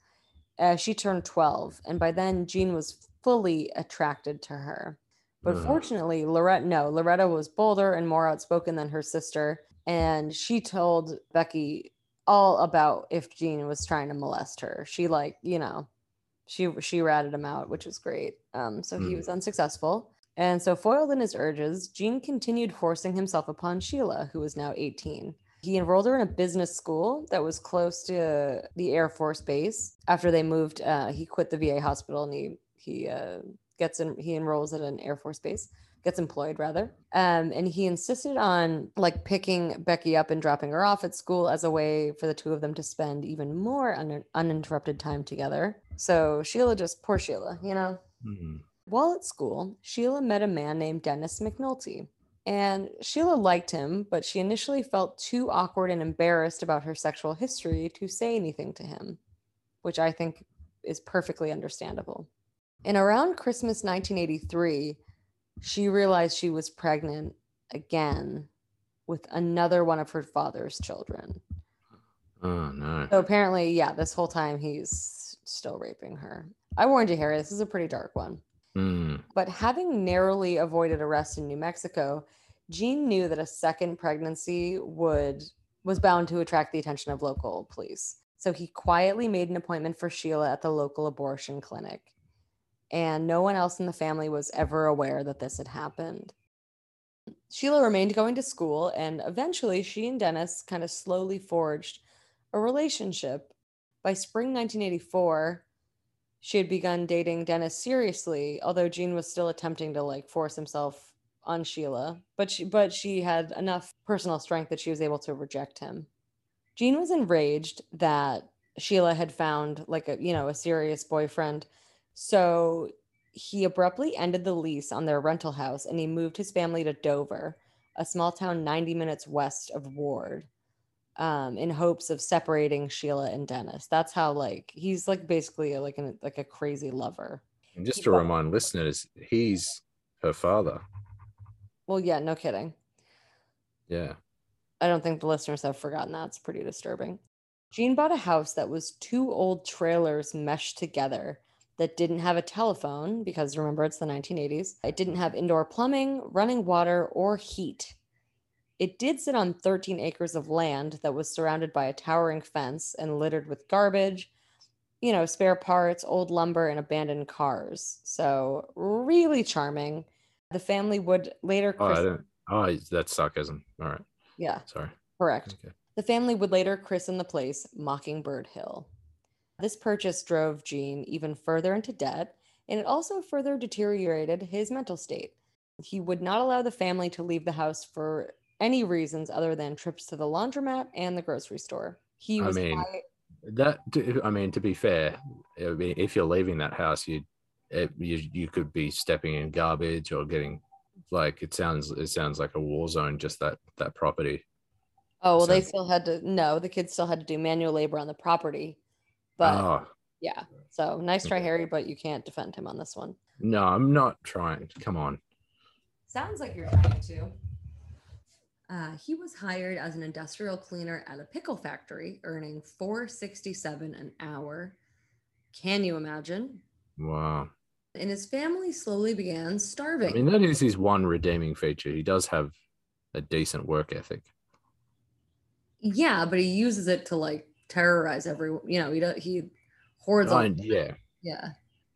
uh, she turned 12. And by then, Gene was fully attracted to her. But Ugh. fortunately, Loretta, no, Loretta was bolder and more outspoken than her sister. And she told Becky all about if Gene was trying to molest her. She, like, you know, she she ratted him out, which was great. Um, so he Mm. was unsuccessful. And so, foiled in his urges, Gene continued forcing himself upon Sheila, who was now 18. He enrolled her in a business school that was close to the Air Force Base. After they moved, uh, he quit the VA hospital and he he uh, gets in. He enrolls at an Air Force base, gets employed rather. Um, and he insisted on like picking Becky up and dropping her off at school as a way for the two of them to spend even more un- uninterrupted time together. So Sheila just poor Sheila, you know. Hmm. While at school, Sheila met a man named Dennis McNulty. And Sheila liked him, but she initially felt too awkward and embarrassed about her sexual history to say anything to him, which I think is perfectly understandable. In around Christmas 1983, she realized she was pregnant again with another one of her father's children. Oh no. So apparently, yeah, this whole time he's still raping her. I warned you, Harry, this is a pretty dark one. Hmm. But having narrowly avoided arrest in New Mexico, Gene knew that a second pregnancy would was bound to attract the attention of local police. So he quietly made an appointment for Sheila at the local abortion clinic. and no one else in the family was ever aware that this had happened. Sheila remained going to school, and eventually she and Dennis kind of slowly forged a relationship. By spring 1984, she had begun dating Dennis seriously, although Gene was still attempting to like force himself on Sheila, but she but she had enough personal strength that she was able to reject him. Gene was enraged that Sheila had found like a you know a serious boyfriend, so he abruptly ended the lease on their rental house and he moved his family to Dover, a small town 90 minutes west of Ward, um, in hopes of separating Sheila and Dennis. That's how like he's like basically a, like an like a crazy lover. And just to remind listeners, he's her father. Well, yeah, no kidding. Yeah. I don't think the listeners have forgotten that. It's pretty disturbing. Gene bought a house that was two old trailers meshed together that didn't have a telephone because remember it's the 1980s. It didn't have indoor plumbing, running water, or heat. It did sit on 13 acres of land that was surrounded by a towering fence and littered with garbage, you know, spare parts, old lumber, and abandoned cars. So, really charming. The family would later. Oh, christen- oh that's sarcasm. All right. Yeah. Sorry. Correct. Okay. The family would later christen the place Mockingbird Hill. This purchase drove Gene even further into debt, and it also further deteriorated his mental state. He would not allow the family to leave the house for any reasons other than trips to the laundromat and the grocery store. He was. I mean, high- that. I mean, to be fair, I if you're leaving that house, you, it, you you could be stepping in garbage or getting like it sounds it sounds like a war zone just that that property oh well so, they still had to no the kids still had to do manual labor on the property but oh. yeah, so nice try, Harry, but you can't defend him on this one. No, I'm not trying. Come on. Sounds like you're trying to. Uh, he was hired as an industrial cleaner at a pickle factory, earning 467 an hour. Can you imagine? Wow. And his family slowly began starving. I mean, that is his one redeeming feature. He does have a decent work ethic. Yeah, but he uses it to like terrorize everyone. You know, he he hoards. all, yeah. Yeah.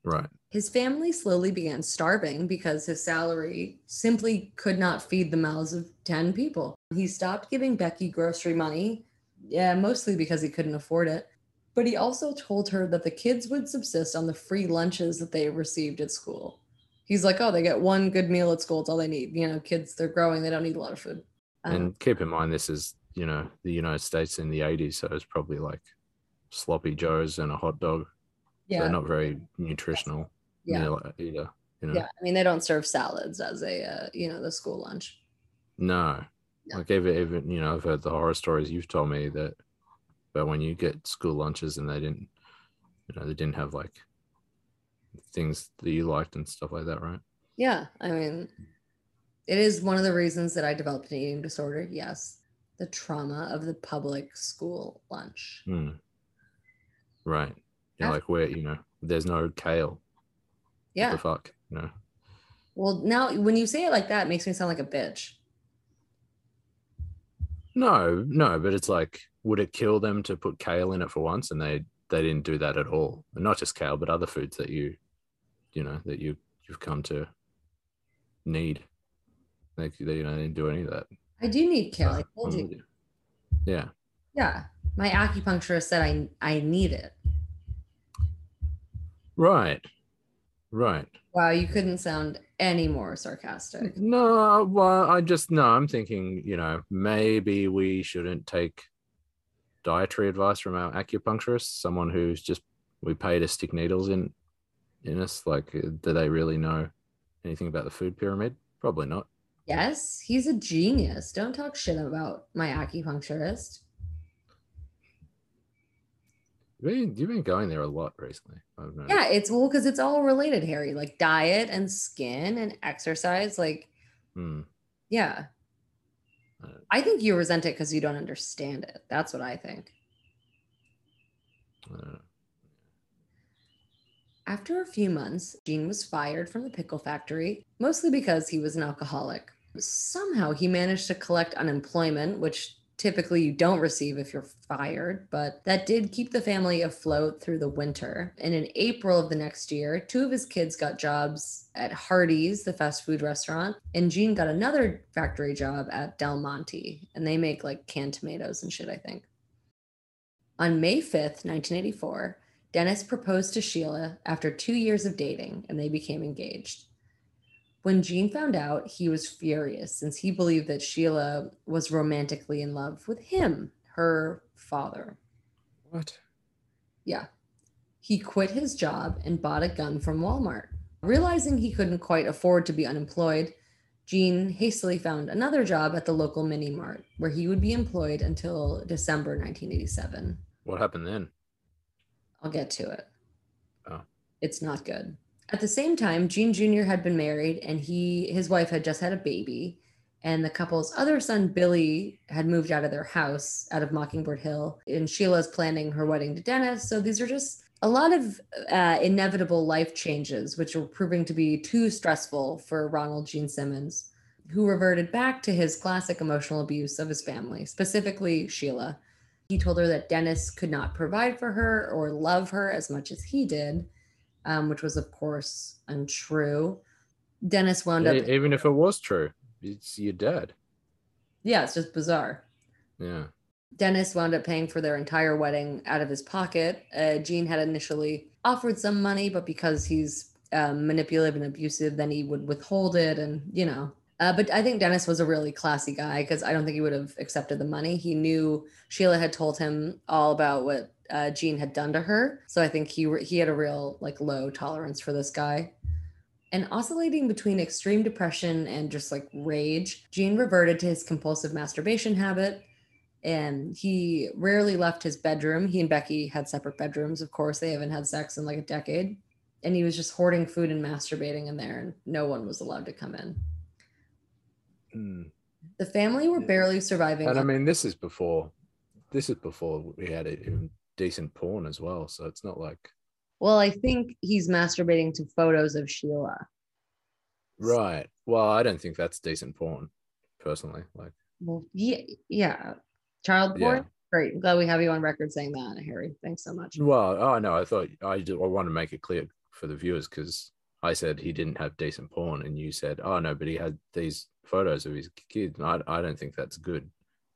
Right. His family slowly began starving because his salary simply could not feed the mouths of 10 people. He stopped giving Becky grocery money, yeah, mostly because he couldn't afford it. But he also told her that the kids would subsist on the free lunches that they received at school. He's like, oh, they get one good meal at school. It's all they need. You know, kids, they're growing. They don't need a lot of food. Um, and keep in mind, this is you know the United States in the 80s, so it's probably like sloppy joes and a hot dog. Yeah, so not very nutritional. Yeah, meal either. You know? Yeah, I mean they don't serve salads as a uh, you know the school lunch. No, no. like even even you know I've heard the horror stories you've told me that, but when you get school lunches and they didn't, you know, they didn't have like things that you liked and stuff like that, right? Yeah, I mean, it is one of the reasons that I developed an eating disorder. Yes, the trauma of the public school lunch. Mm. Right. Yeah, like where you know there's no kale. Yeah. The fuck, you know. Well, now when you say it like that, it makes me sound like a bitch. No, no, but it's like, would it kill them to put kale in it for once? And they they didn't do that at all. And not just kale, but other foods that you, you know, that you you've come to need. Like they, you know, they didn't do any of that. I do need kale. I told you. Uh, yeah. Yeah. My acupuncturist said I I need it. Right. Right. Wow, you couldn't sound any more sarcastic. No, well, I just no, I'm thinking, you know, maybe we shouldn't take dietary advice from our acupuncturist, someone who's just we pay to stick needles in in us. Like, uh, do they really know anything about the food pyramid? Probably not. Yes, he's a genius. Don't talk shit about my acupuncturist. You've been going there a lot recently. Yeah, it's well because it's all related, Harry. Like diet and skin and exercise. Like, hmm. yeah. Uh, I think you resent it because you don't understand it. That's what I think. Uh, After a few months, Gene was fired from the pickle factory, mostly because he was an alcoholic somehow he managed to collect unemployment, which typically you don't receive if you're fired, but that did keep the family afloat through the winter. And in April of the next year, two of his kids got jobs at Hardee's, the fast food restaurant, and Gene got another factory job at Del Monte, and they make like canned tomatoes and shit, I think. On May 5th, 1984, Dennis proposed to Sheila after two years of dating, and they became engaged. When Gene found out, he was furious since he believed that Sheila was romantically in love with him, her father. What? Yeah. He quit his job and bought a gun from Walmart. Realizing he couldn't quite afford to be unemployed, Gene hastily found another job at the local mini mart where he would be employed until December 1987. What happened then? I'll get to it. Oh. It's not good. At the same time, Gene Jr. had been married and he his wife had just had a baby. And the couple's other son, Billy, had moved out of their house out of Mockingbird Hill. And Sheila's planning her wedding to Dennis. So these are just a lot of uh, inevitable life changes, which were proving to be too stressful for Ronald Gene Simmons, who reverted back to his classic emotional abuse of his family, specifically Sheila. He told her that Dennis could not provide for her or love her as much as he did um, which was, of course, untrue. Dennis wound up. Even if it was true, it's your dad. Yeah, it's just bizarre. Yeah. Dennis wound up paying for their entire wedding out of his pocket. Uh, Gene had initially offered some money, but because he's um, manipulative and abusive, then he would withhold it. And, you know, uh, but I think Dennis was a really classy guy because I don't think he would have accepted the money. He knew Sheila had told him all about what uh, Gene had done to her. So I think he he had a real like low tolerance for this guy. And oscillating between extreme depression and just like rage, Gene reverted to his compulsive masturbation habit. And he rarely left his bedroom. He and Becky had separate bedrooms, of course. They haven't had sex in like a decade. And he was just hoarding food and masturbating in there, and no one was allowed to come in. Mm. The family were barely surviving. And I mean, this is before, this is before we had it decent porn as well. So it's not like. Well, I think he's masturbating to photos of Sheila. Right. Well, I don't think that's decent porn, personally. Like. Well, yeah, yeah. Child porn. Yeah. Great. I'm glad we have you on record saying that, Harry. Thanks so much. Well, oh no, I thought I I want to make it clear for the viewers because I said he didn't have decent porn, and you said, oh no, but he had these photos of his kids. I I don't think that's good.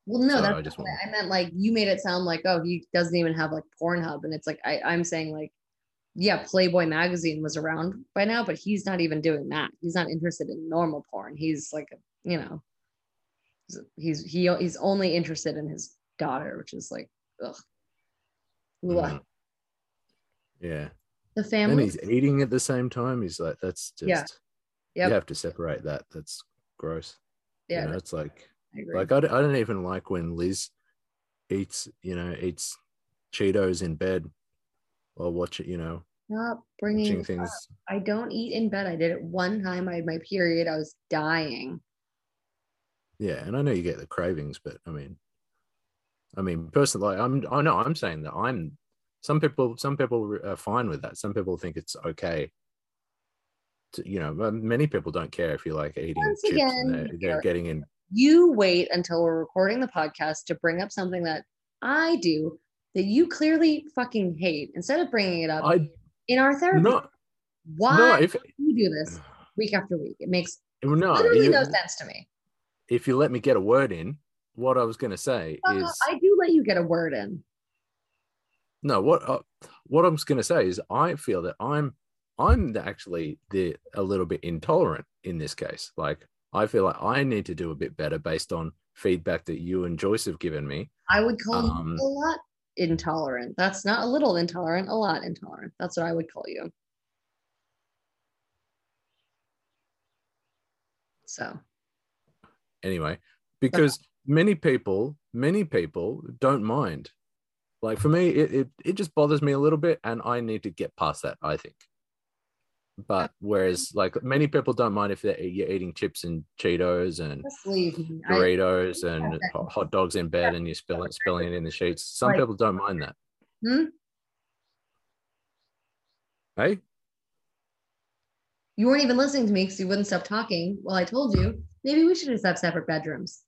Well, no, so that's I just. I meant like you made it sound like oh he doesn't even have like Pornhub, and it's like I I'm saying like yeah Playboy magazine was around by now, but he's not even doing that. He's not interested in normal porn. He's like you know he's he he's only interested in his daughter, which is like ugh. Mm. Yeah. The family. And he's eating at the same time. He's like, that's just, yeah. Yep. you have to separate that. That's gross. Yeah. You know, it's like, I like I, I don't even like when Liz eats, you know, eats Cheetos in bed while watching, you know, Stop bringing things. Up. I don't eat in bed. I did it one time. I had my period. I was dying. Yeah, and I know you get the cravings, but I mean, I mean, personally, I'm. I know I'm saying that I'm. Some people, some people are fine with that. Some people think it's okay. To, you know, many people don't care if you like eating Once chips again, and they're, they're getting in you wait until we're recording the podcast to bring up something that I do that you clearly fucking hate instead of bringing it up I, in our therapy. No, Why no, if, you do this week after week? It makes no, literally you, no sense to me. If you let me get a word in, what I was going to say uh, is I do let you get a word in. No, what uh, what I'm going to say is I feel that I'm I'm actually the a little bit intolerant in this case. Like I feel like I need to do a bit better based on feedback that you and Joyce have given me. I would call um, you a lot intolerant. That's not a little intolerant, a lot intolerant. That's what I would call you. So, anyway, because okay. many people, many people don't mind. Like for me, it, it, it just bothers me a little bit, and I need to get past that, I think. But whereas, like many people don't mind if you're eating chips and Cheetos and Doritos and hot dogs in bed and you're spilling spilling it in the sheets. Some people don't mind that. Hmm? Hey. You weren't even listening to me because you wouldn't stop talking. Well, I told you maybe we should just have separate bedrooms.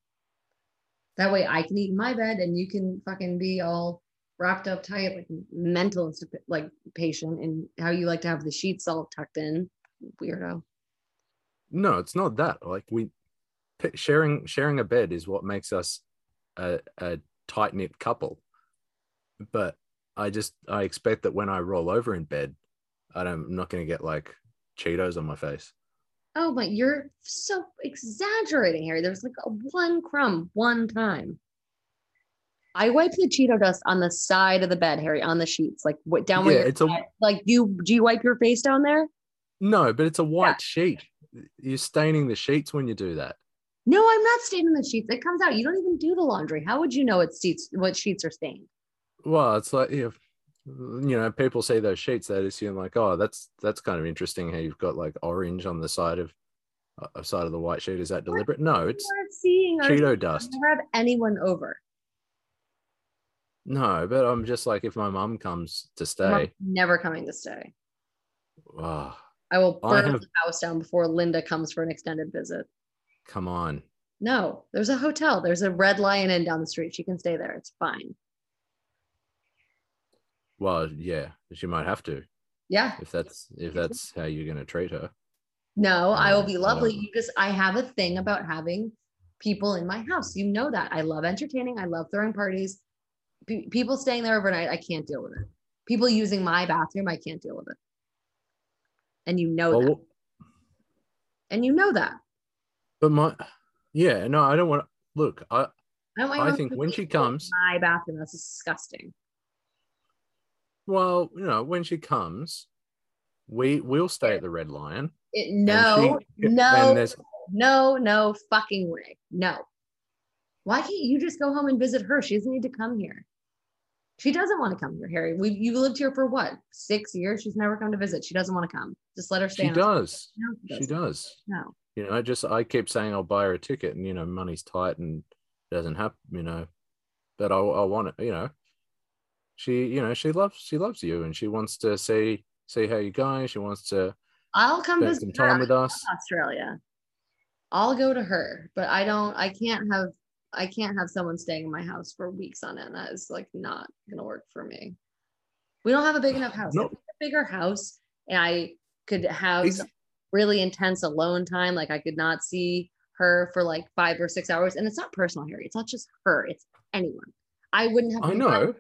That way I can eat in my bed and you can fucking be all wrapped up tight, like mental like patient and how you like to have the sheets all tucked in. Weirdo. No, it's not that. Like we sharing sharing a bed is what makes us a, a tight knit couple. But I just I expect that when I roll over in bed, I don't, I'm not going to get like Cheetos on my face. Oh my, you're so exaggerating, Harry. There's like a one crumb one time. I wipe the Cheeto dust on the side of the bed, Harry, on the sheets, like what down where Yeah, it's a- like you do you wipe your face down there? No, but it's a white sheet. You're staining the sheets when you do that. No, I'm not staining the sheets. It comes out. You don't even do the laundry. How would you know what sheets what sheets are stained? Well, it's like if you know people see those sheets, they assume like, oh, that's that's kind of interesting. How you've got like orange on the side of uh, side of the white sheet. Is that deliberate? No, it's seeing Cheeto dust. have anyone over. No, but I'm just like if my mum comes to stay. never coming to stay. Oh, I will I burn have- the house down before Linda comes for an extended visit. come on. No, there's a hotel. There's a Red Lion Inn down the street. She can stay there. It's fine. Well, yeah, she might have to Yeah. if that's if that's how you're going to treat her. No, I will be lovely. You just, I have a thing about having people in my house. You know that. I love entertaining. I love throwing parties. Pe- people staying there overnight, I can't deal with it. People using my bathroom, I can't deal with it. And you know that. And you know that. but my yeah, no, I don't want to look. I I don't want I think when she comes- my bathroom, that's disgusting. well, you know, when she comes, we we'll stay at the Red Lion. It, no, she- no, no, no fucking way. No. Why can't you just go home and visit her? She doesn't need to come here. She doesn't want to come here, Harry. We you lived here for what? Six years? She's never come to visit. She doesn't want to come. Just let her stay. she does. No, She does. No. You know, I just I keep saying I'll buy her a ticket, and you know, money's tight and it doesn't happen. You know, but I I want it. You know, she you know she loves she loves you, and she wants to see see how you're going. She wants to I'll come spend visit some time with us. Australia. I'll go to her, but I don't. I can't have. I can't have someone staying in my house for weeks on end. That is like not gonna work for me. We don't have a big enough house. No. If we had a bigger house, and I could have really intense alone time. Like I could not see her for like five or six hours, and it's not personal, Harry. It's not just her. It's anyone. I wouldn't have. I know.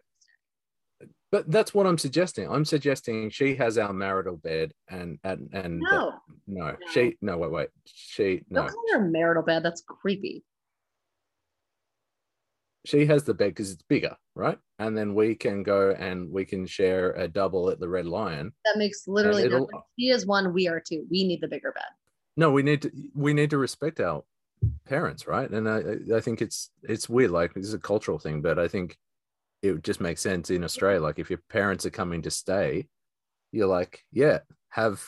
But that's what I'm suggesting. I'm suggesting she has our marital bed, and and and that- No, no, No. she no wait wait she no don't call her marital bed. That's creepy. She has the bed because it's bigger, right? And then we can go and we can share a double at the Red Lion. That makes literally. No sense. She is one. We are two. We need the bigger bed. No, we need to we need to respect our parents, right? And I I think it's it's weird, like this is a cultural thing, but I think it would just make sense in Australia. Like if your parents are coming to stay, you're like, yeah, have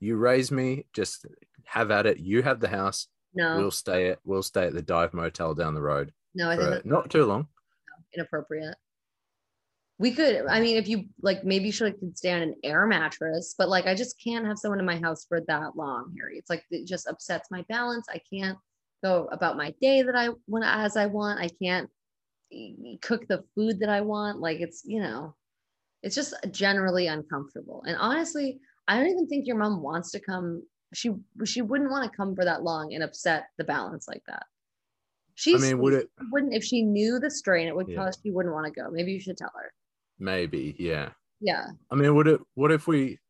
you raise me, just have at it. You have the house. No, We'll stay at we'll stay at the dive motel down the road no, I think not too long. inappropriate. We could, I mean, if you like, maybe she could stay on an air mattress, but like, I just can't have someone in my house for that long, Harry. It's like it just upsets my balance. I can't go about my day that I want as I want. I can't cook the food that I want. Like it's, you know, it's just generally uncomfortable. And honestly, I don't even think your mom wants to come. She she wouldn't want to come for that long and upset the balance like that. She mean, would it- wouldn't if she knew the strain it would Yeah. cause she wouldn't want to go. Maybe you should tell her. Maybe, yeah. Yeah. I mean, would it? What if we?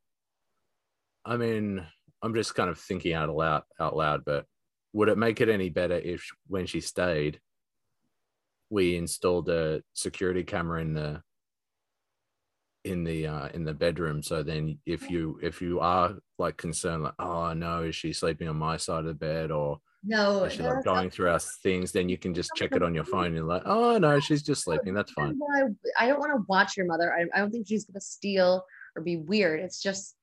I mean, I'm just kind of thinking out loud, out loud. But would it make it any better if, when she stayed, we installed a security camera in the in the uh, in the bedroom? So then, if you if you are like concerned, like, oh no, is she sleeping on my side of the bed, or No, is she no, like not- going through our things? Then you can just check it on your phone. And you're like, oh no, she's just sleeping. That's fine. I don't want to watch your mother. I, I don't think she's gonna steal or be weird. It's just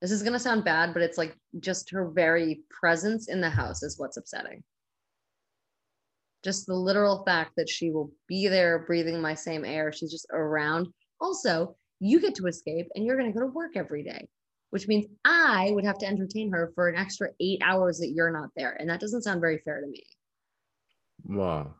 this is gonna sound bad, but it's like just her very presence in the house is what's upsetting. Just the literal fact that she will be there breathing my same air. She's just around. Also, you get to escape and you're gonna go to work every day, which means I would have to entertain her for an extra eight hours that you're not there. And that doesn't sound very fair to me. Wow.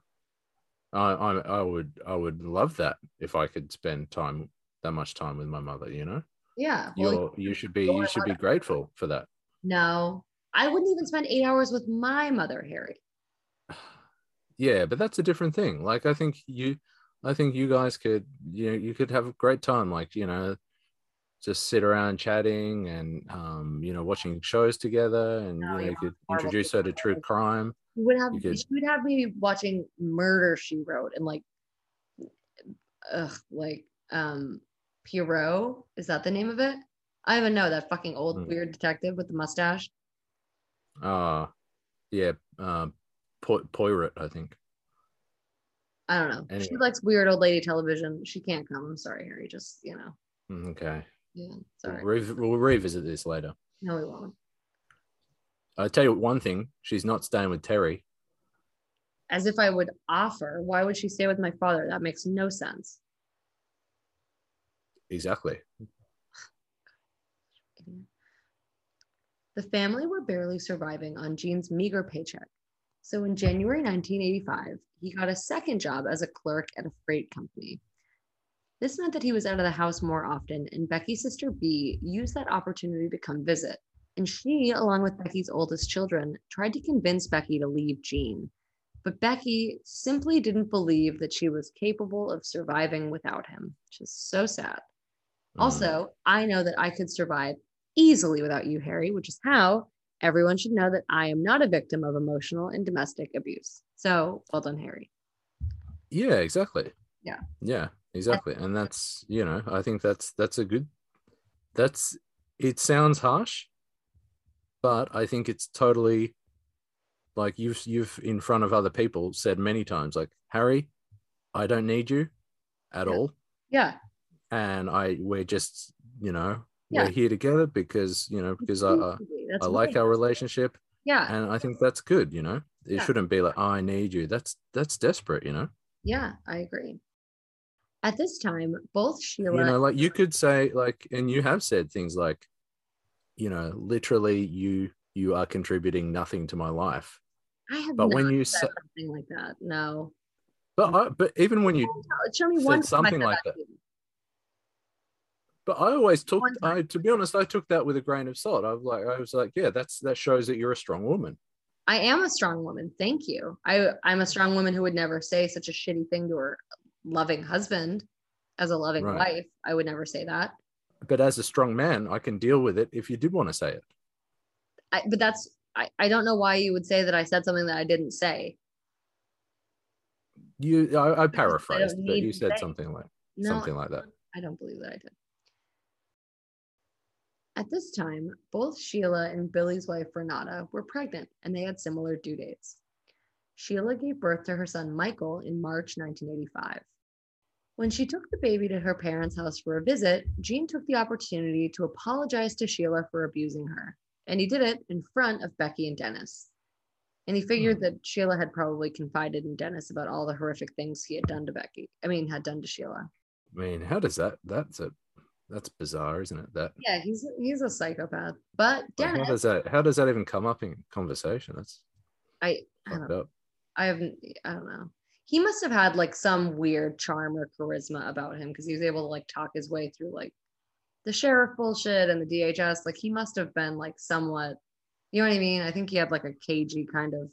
I, I I would I would love that if I could spend time that much time with my mother. You know, Yeah. you're Well, you should be you should be grateful for that. no, I wouldn't even spend eight hours with my mother, Harry. Yeah, but that's a different thing. Like I think you, I think you guys could you know you could have a great time. Like you know, just sit around chatting and um you know watching shows together, and No, you know you could introduce her to true crime. You would have You could- she would have me watching Murder She Wrote and like ugh, like um Pierrot. Is that the name of it? I even know that fucking old Hmm. weird detective with the mustache. Uh yeah, um, po- Poirot, I think. I don't know. She likes weird old lady television. She can't come. I'm sorry, Harry. Just you know. Mm, Okay, Yeah. we'll, re- we'll revisit this later. No, we won't. I tell you one thing: she's not staying with Terry. As if I would offer. Why would she stay with my father? That makes no sense. Exactly. The family were barely surviving on Gene's meager paycheck. So in January 1985, he got a second job as a clerk at a freight company. This meant that he was out of the house more often, and Becky's sister B used that opportunity to come visit. And she, along with Becky's oldest children, tried to convince Becky to leave Gene. But Becky simply didn't believe that she was capable of surviving without him, which is so sad. Mm. Also, I know that I could survive easily without you, Harry, which is how everyone should know that I am not a victim of emotional and domestic abuse. So, well done, Harry. Yeah, exactly. Yeah. Yeah, exactly. And that's, you know, I think that's that's a good that's it sounds harsh, but I think it's totally like you've you've in front of other people said many times like, "Harry, I don't need you at Yeah. all." Yeah. And I we're just, you know, Yeah. we're here together because, you know, because I I, I like our relationship Yeah. and I think that's good, you know. It Yeah. shouldn't be like, "Oh, "I need you." That's that's desperate, you know. Yeah, I agree. At this time, both Sheila you know like you could say like and you have said things like you know literally you you are contributing nothing to my life I have but when you said something like that. No. but I, but even when you Tell- Show me said one something like that that. you. but i always took i to be honest i took that with a grain of salt i was like i was like yeah that's that shows that you're a strong woman I am a strong woman. Thank you. I I'm a strong woman who would never say such a shitty thing to her loving husband as a loving Right. wife. I would never say that. but as a strong man i can deal with it if you did want to say it I, but that's I, I don't know why you would say that I said something that I didn't say. you i, I paraphrased but you said say. something like No, something like that I don't believe that I did. At this time, both Sheila and Billy's wife Renata were pregnant and they had similar due dates. Sheila gave birth to her son Michael in March 1985. When she took the baby to her parents' house for a visit, Gene took the opportunity to apologize to Sheila for abusing her, and he did it in front of Becky and Dennis. And he figured hmm. that Sheila had probably confided in Dennis about all the horrific things he had done to Becky. I mean, had done to Sheila. i mean how does that that's a that's bizarre isn't it that Yeah, he's he's a psychopath. But like, how Dennis, does that how does that even come up in conversation that's I I don't, up I haven't I don't know. He must have had like some weird charm or charisma about him because he was able to like talk his way through like the sheriff bullshit and the DHS. Like he must have been like somewhat, you know what I mean? I think he had like a cagey kind of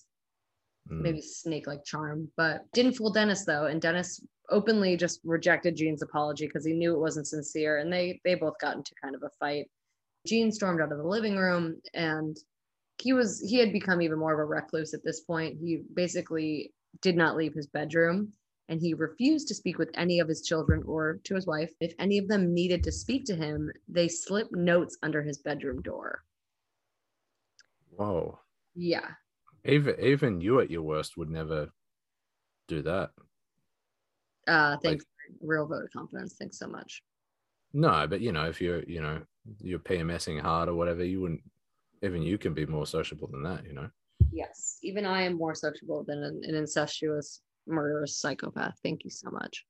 Mm. maybe snake like charm, but didn't fool Dennis though. And Dennis openly just rejected Gene's apology because he knew it wasn't sincere. And they they both got into kind of a fight. Gene stormed out of the living room and he was he had become even more of a recluse at this point. He basically did not leave his bedroom and he refused to speak with any of his children or to his wife. If any of them needed to speak to him, they slipped notes under his bedroom door. Whoa. Yeah. Even even you at your worst would never do that. Uh thanks. Real vote of confidence. Thanks so much. No, but you know, if you're you know you're PMSing hard or whatever, you wouldn't. Even you can be more sociable than that, you know. Yes, even I am more sociable than an, an incestuous, murderous psychopath. Thank you so much.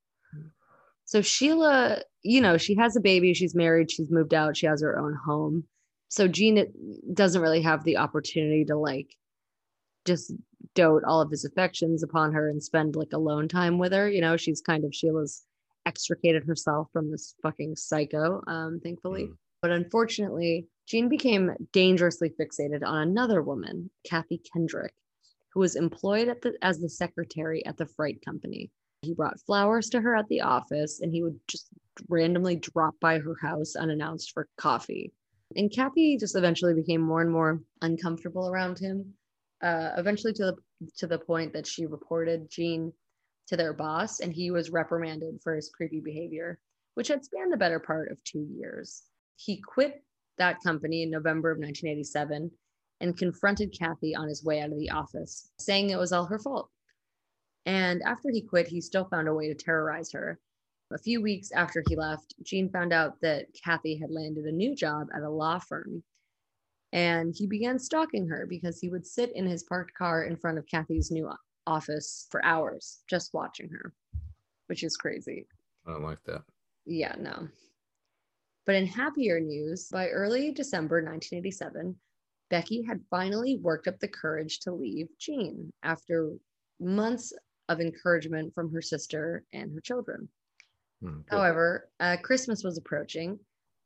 So Sheila, you know, she has a baby, she's married, she's moved out, she has her own home. So Gina doesn't really have the opportunity to like just dote all of his affections upon her and spend like alone time with her. You know, she's kind of Sheila's extricated herself from this fucking psycho, um, thankfully. Mm. But unfortunately, Gene became dangerously fixated on another woman, Kathy Kendrick, who was employed the, as the secretary at the freight company. He brought flowers to her at the office and he would just randomly drop by her house unannounced for coffee. And Kathy just eventually became more and more uncomfortable around him, uh, eventually to the, to the point that she reported Gene to their boss and he was reprimanded for his creepy behavior, which had spanned the better part of two years. He quit that company in November of 1987 and confronted Kathy on his way out of the office, saying it was all her fault. And after he quit, he still found a way to terrorize her. A few weeks after he left, Gene found out that Kathy had landed a new job at a law firm. And he began stalking her because he would sit in his parked car in front of Kathy's new office for hours, just watching her, which is crazy. I don't like that. Yeah, no. But in happier news, by early December 1987, Becky had finally worked up the courage to leave Gene after months of encouragement from her sister and her children. Mm, good. However, uh, Christmas was approaching,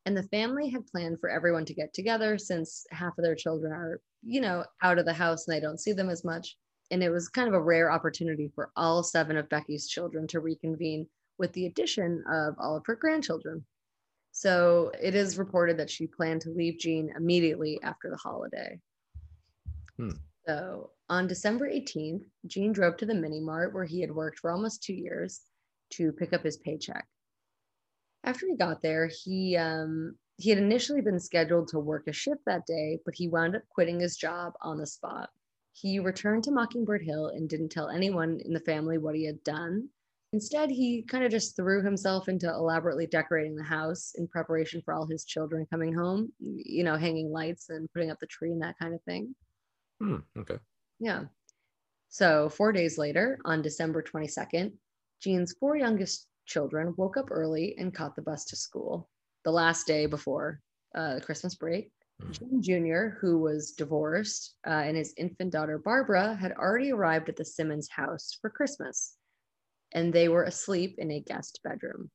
and the family had planned for everyone to get together since half of their children are, you know, out of the house and they don't see them as much. And it was kind of a rare opportunity for all seven of Becky's children to reconvene with the addition of all of her grandchildren. So it is reported that she planned to leave Gene immediately after the holiday. Hmm. So on December 18th, Gene drove to the mini mart where he had worked for almost two years to pick up his paycheck. After he got there, he um, he had initially been scheduled to work a shift that day, but he wound up quitting his job on the spot. He returned to Mockingbird Hill and didn't tell anyone in the family what he had done. Instead, he kind of just threw himself into elaborately decorating the house in preparation for all his children coming home, you know, hanging lights and putting up the tree and that kind of thing. Hmm, okay. Yeah. So, four days later, on December 22nd, Gene's four youngest children woke up early and caught the bus to school the last day before uh, Christmas break. Hmm. Gene Jr., who was divorced, uh, and his infant daughter Barbara had already arrived at the Simmons house for Christmas, and they were asleep in a guest bedroom.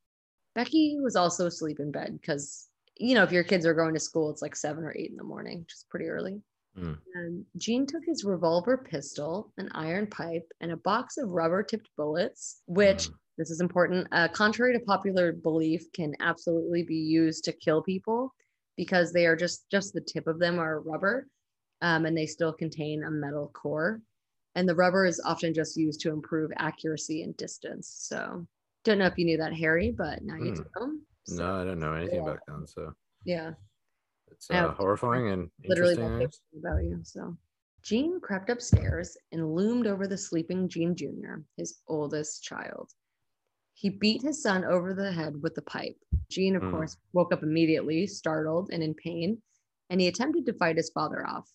Becky was also asleep in bed because, you know, if your kids are going to school, it's like seven or eight in the morning, which is pretty early. Hmm. And Gene took his revolver pistol, an iron pipe, and a box of rubber tipped bullets, which, Hmm. this is important, uh, contrary to popular belief, can absolutely be used to kill people because they are just just the tip of them are rubber um, and they still contain a metal core and the rubber is often just used to improve accuracy and distance so don't know if you knew that harry but now you Hmm. do So, No, I don't know anything yeah. about guns, so yeah it's uh, horrifying and literally interesting. no I guess. fiction about you. So Gene crept upstairs and loomed over the sleeping Gene Jr., his oldest child. He beat his son over the head with the pipe. Gene, of Hmm. course, woke up immediately, startled and in pain, and he attempted to fight his father off.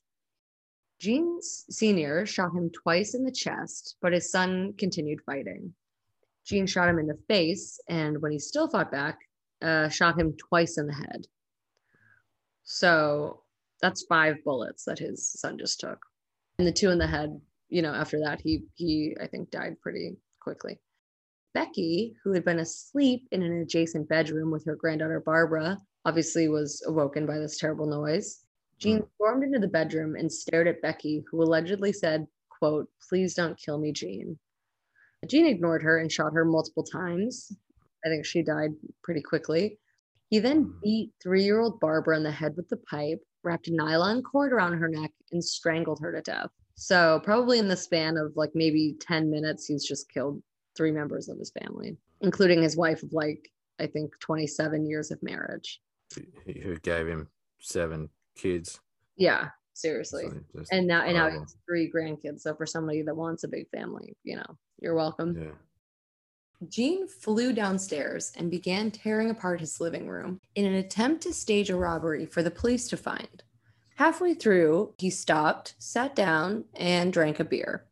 Gene Sr. shot him twice in the chest, but his son continued fighting. Gene shot him in the face, and when he still fought back, uh, shot him twice in the head. So that's five bullets that his son just took. And the two in the head, you know, after that, he he I think died pretty quickly. Becky, who had been asleep in an adjacent bedroom with her granddaughter Barbara, obviously was awoken by this terrible noise. Gene mm. stormed into the bedroom and stared at Becky, who allegedly said, quote, please don't kill me, Gene. Gene ignored her and shot her multiple times. I think she died pretty quickly. He then mm. beat three year old Barbara in the head with the pipe, wrapped a nylon cord around her neck, and strangled her to death. So, probably in the span of like maybe 10 minutes, he's just killed three members of his family, including his wife of like, I think 27 years of marriage. Who- Who gave him seven kids? Yeah, seriously. So And now, and now he three grandkids. So, for somebody that wants a big family, you know, you're welcome. yeah. Gene flew downstairs and began tearing apart his living room in an attempt to stage a robbery for the police to find. Halfway through, he stopped, sat down, and drank a beer.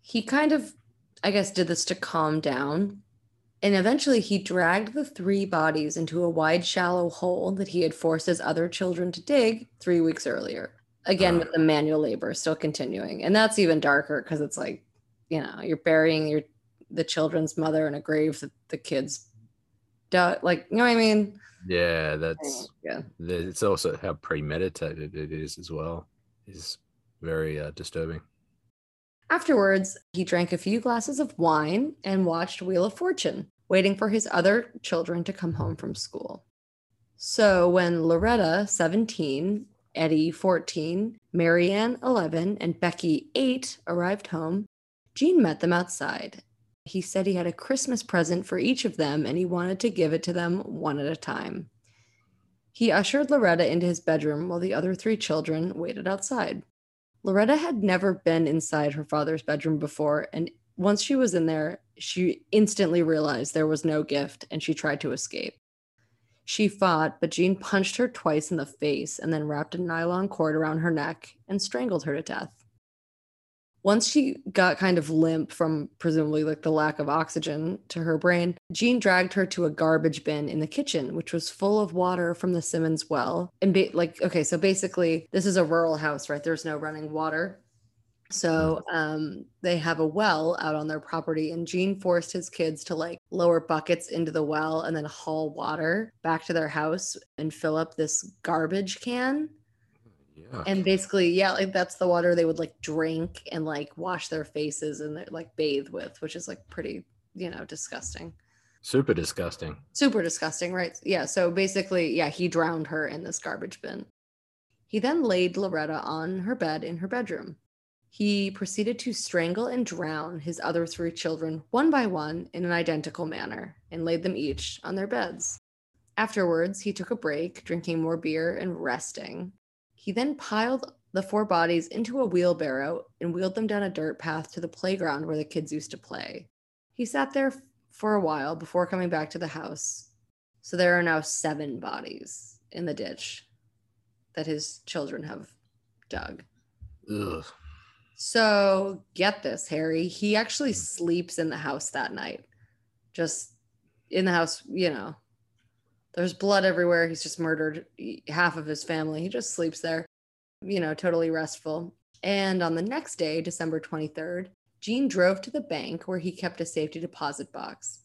He kind of, I guess, did this to calm down. And eventually, he dragged the three bodies into a wide, shallow hole that he had forced his other children to dig three weeks earlier. again Uh. with the manual labor still continuing and that's even darker because it's like you know you're burying your the children's mother in a grave that the kids dug like you know what i mean Yeah, that's yeah it's also how premeditated it is as well. Is very uh, disturbing. Afterwards he drank a few glasses of wine and watched wheel of fortune waiting for his other children to come home from school so when loretta 17 eddie 14 marianne 11 and becky 8 arrived home Gene met them outside. He said he had a Christmas present for each of them and he wanted to give it to them one at a time. He ushered Loretta into his bedroom while the other three children waited outside. Loretta had never been inside her father's bedroom before, and once she was in there, she instantly realized there was no gift and she tried to escape. She fought, but Gene punched her twice in the face and then wrapped a nylon cord around her neck and strangled her to death once she got kind of limp from presumably like the lack of oxygen to her brain, Gene dragged her to a garbage bin in the kitchen, which was full of water from the Simmons well. And ba- like, okay, so basically, this is a rural house, right? There's no running water. So um, they have a well out on their property, and Gene forced his kids to like lower buckets into the well and then haul water back to their house and fill up this garbage can And basically yeah like that's the water they would like drink and like wash their faces and like bathe with which is like pretty you know disgusting. Super disgusting. super disgusting right? Yeah so basically yeah he drowned her in this garbage bin. He then laid loretta on her bed in her bedroom. He proceeded to strangle and drown his other three children one by one in an identical manner and laid them each on their beds. Afterwards he took a break drinking more beer and resting he then piled the four bodies into a wheelbarrow and wheeled them down a dirt path to the playground where the kids used to play. He sat there for a while before coming back to the house. So there are now seven bodies in the ditch that his children have dug. Ugh. So get this, Harry. He actually hmm. sleeps in the house that night. Just in the house, you know. There's blood everywhere. He's just murdered half of his family. He just sleeps there, you know, totally restful. And on the next day, December 23rd, Gene drove to the bank where he kept a safety deposit box.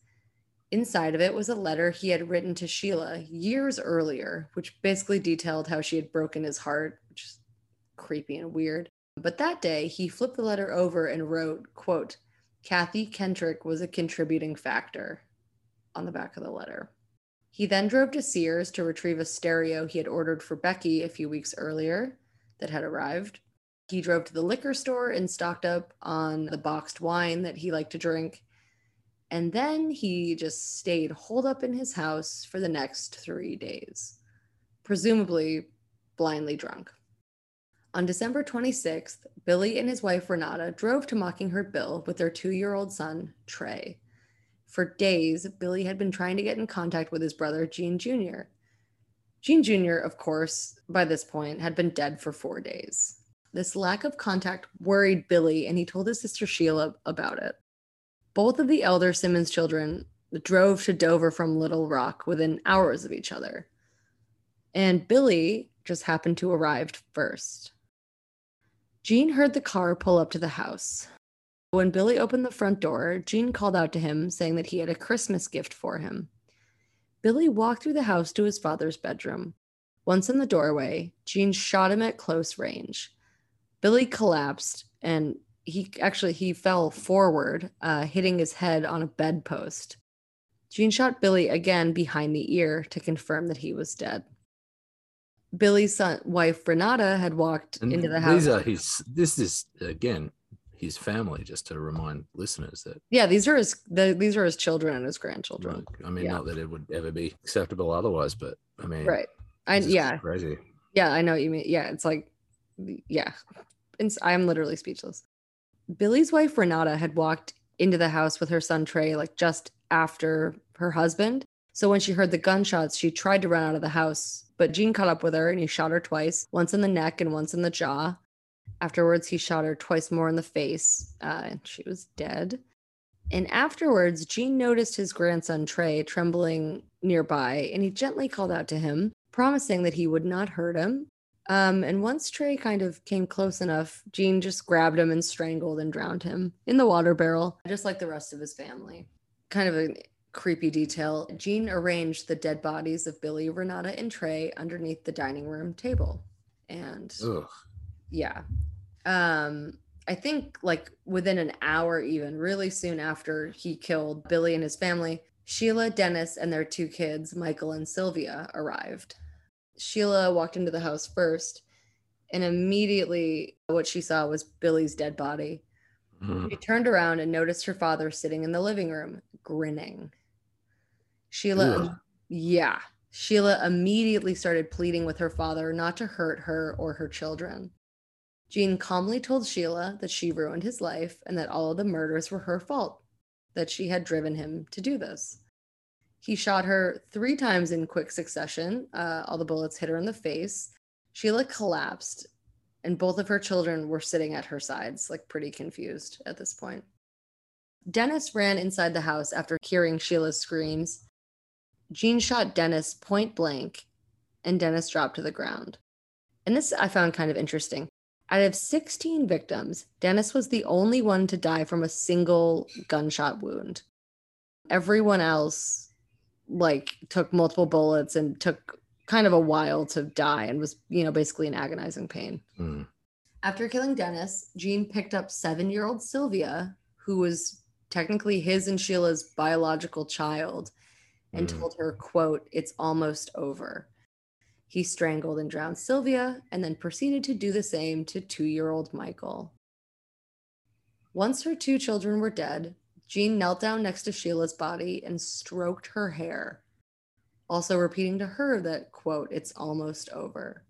Inside of it was a letter he had written to Sheila years earlier, which basically detailed how she had broken his heart, which is creepy and weird. But that day, he flipped the letter over and wrote, quote, Kathy Kendrick was a contributing factor on the back of the letter. He then drove to Sears to retrieve a stereo he had ordered for Becky a few weeks earlier that had arrived. He drove to the liquor store and stocked up on the boxed wine that he liked to drink. And then he just stayed holed up in his house for the next three days, presumably blindly drunk. On December 26th, Billy and his wife Renata drove to Mockingbird Hill with their two year old son, Trey. For days, Billy had been trying to get in contact with his brother, Gene Jr. Gene Jr., of course, by this point, had been dead for four days. This lack of contact worried Billy, and he told his sister Sheila about it. Both of the elder Simmons children drove to Dover from Little Rock within hours of each other. And Billy just happened to arrive first. Gene heard the car pull up to the house. When Billy opened the front door, Gene called out to him, saying that he had a Christmas gift for him. Billy walked through the house to his father's bedroom. Once in the doorway, Gene shot him at close range. Billy collapsed and he actually he fell forward, uh, hitting his head on a bedpost. Gene shot Billy again behind the ear to confirm that he was dead. Billy's son, wife Renata had walked And into the house. These are his. This is again his family. Just to remind listeners that. yeah, these are his the, these are his children and his grandchildren. like, I mean, Yeah. not that it would ever be acceptable otherwise, but I mean, Right. I yeah, crazy. yeah, I know what you mean. Yeah, it's like yeah. It's, I'm literally speechless. Billy's wife Renata had walked into the house with her son Trey like just after her husband. So when she heard the gunshots, she tried to run out of the house, but Gene caught up with her and he shot her twice, once in the neck and once in the jaw. Afterwards, he shot her twice more in the face, uh, and she was dead. And afterwards, Gene noticed his grandson Trey trembling nearby, and he gently called out to him, promising that he would not hurt him. Um, and once Trey kind of came close enough, Gene just grabbed him and strangled and drowned him in the water barrel, just like the rest of his family. Kind of a creepy detail. Gene arranged the dead bodies of Billy, Renata, and Trey underneath the dining room table. And Ugh. Yeah. Um, I think like within an hour, even really soon after he killed Billy and his family, Sheila, Dennis, and their two kids, Michael and Sylvia, arrived. Sheila walked into the house first, and immediately what she saw was Billy's dead body. Mm. She turned around and noticed her father sitting in the living room, grinning. Sheila, Ugh. yeah, Sheila immediately started pleading with her father not to hurt her or her children. Gene calmly told Sheila that she ruined his life and that all of the murders were her fault, that she had driven him to do this. He shot her three times in quick succession. Uh, all the bullets hit her in the face. Sheila collapsed, and both of her children were sitting at her sides, like pretty confused at this point. Dennis ran inside the house after hearing Sheila's screams. Gene shot Dennis point blank, and Dennis dropped to the ground. And this I found kind of interesting. Out of 16 victims, Dennis was the only one to die from a single gunshot wound. Everyone else like took multiple bullets and took kind of a while to die and was, you know, basically in agonizing pain. Mm. After killing Dennis, Gene picked up seven year old Sylvia, who was technically his and Sheila's biological child, and Mm. told her, quote, it's almost over. He strangled and drowned Sylvia and then proceeded to do the same to two year old Michael. Once her two children were dead, Gene knelt down next to Sheila's body and stroked her hair, also repeating to her that, quote, it's almost over.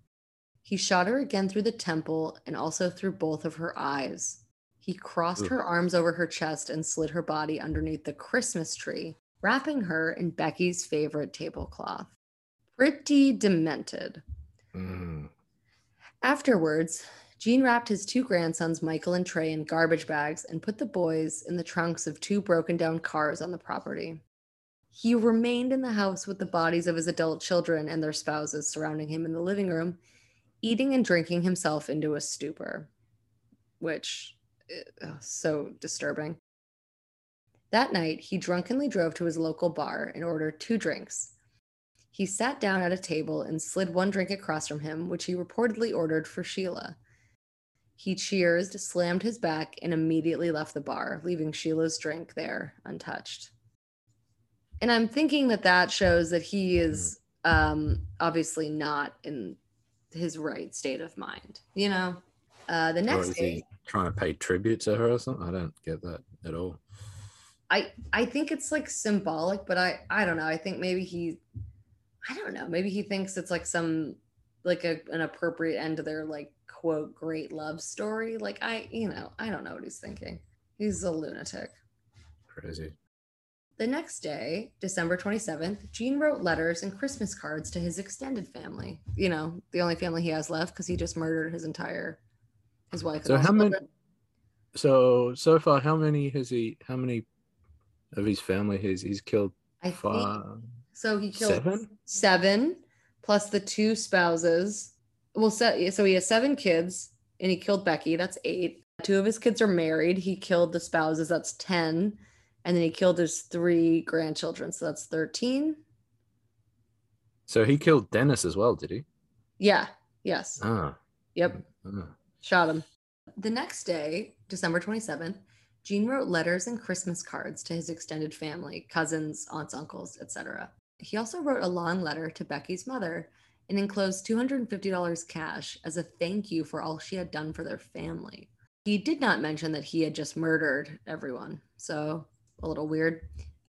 He shot her again through the temple and also through both of her eyes. He crossed Ugh. her arms over her chest and slid her body underneath the Christmas tree, wrapping her in Becky's favorite tablecloth. Pretty demented. Mm. Afterwards, Gene wrapped his two grandsons, Michael and Trey, in garbage bags and put the boys in the trunks of two broken down cars on the property. He remained in the house with the bodies of his adult children and their spouses surrounding him in the living room, eating and drinking himself into a stupor, which is so disturbing. That night, he drunkenly drove to his local bar and ordered two drinks. He sat down at a table and slid one drink across from him, which he reportedly ordered for Sheila. He cheersed, slammed his back, and immediately left the bar, leaving Sheila's drink there untouched. And I'm thinking that that shows that he is um, obviously not in his right state of mind. You know, uh, the Or next is day, he trying to pay tribute to her or something? I don't get that at all. I I think it's like symbolic, but I I don't know. I think maybe he I don't know. Maybe he thinks it's like some like a, an appropriate end to their like quote great love story. Like I you know, I don't know what he's thinking. He's a lunatic. Crazy. The next day, December 27th, Gene wrote letters and Christmas cards to his extended family. You know, the only family he has left because he just murdered his entire his wife. So how many- children. So so far, how many has he? How many of his family has he's killed? I think Five. So he killed Seven? seven plus the two spouses. Well, so, so he has seven kids and he killed Becky. That's eight. Two of his kids are married. He killed the spouses. That's 10. And then he killed his three grandchildren. So that's 13. So he killed Dennis as well, did he? Yeah. Yes. Ah. Yep. ah. Shot him. The next day, December 27th, Gene wrote letters and Christmas cards to his extended family, cousins, aunts, uncles, etc. He also wrote a long letter to Becky's mother and enclosed $250 cash as a thank you for all she had done for their family. He did not mention that he had just murdered everyone, so a little weird.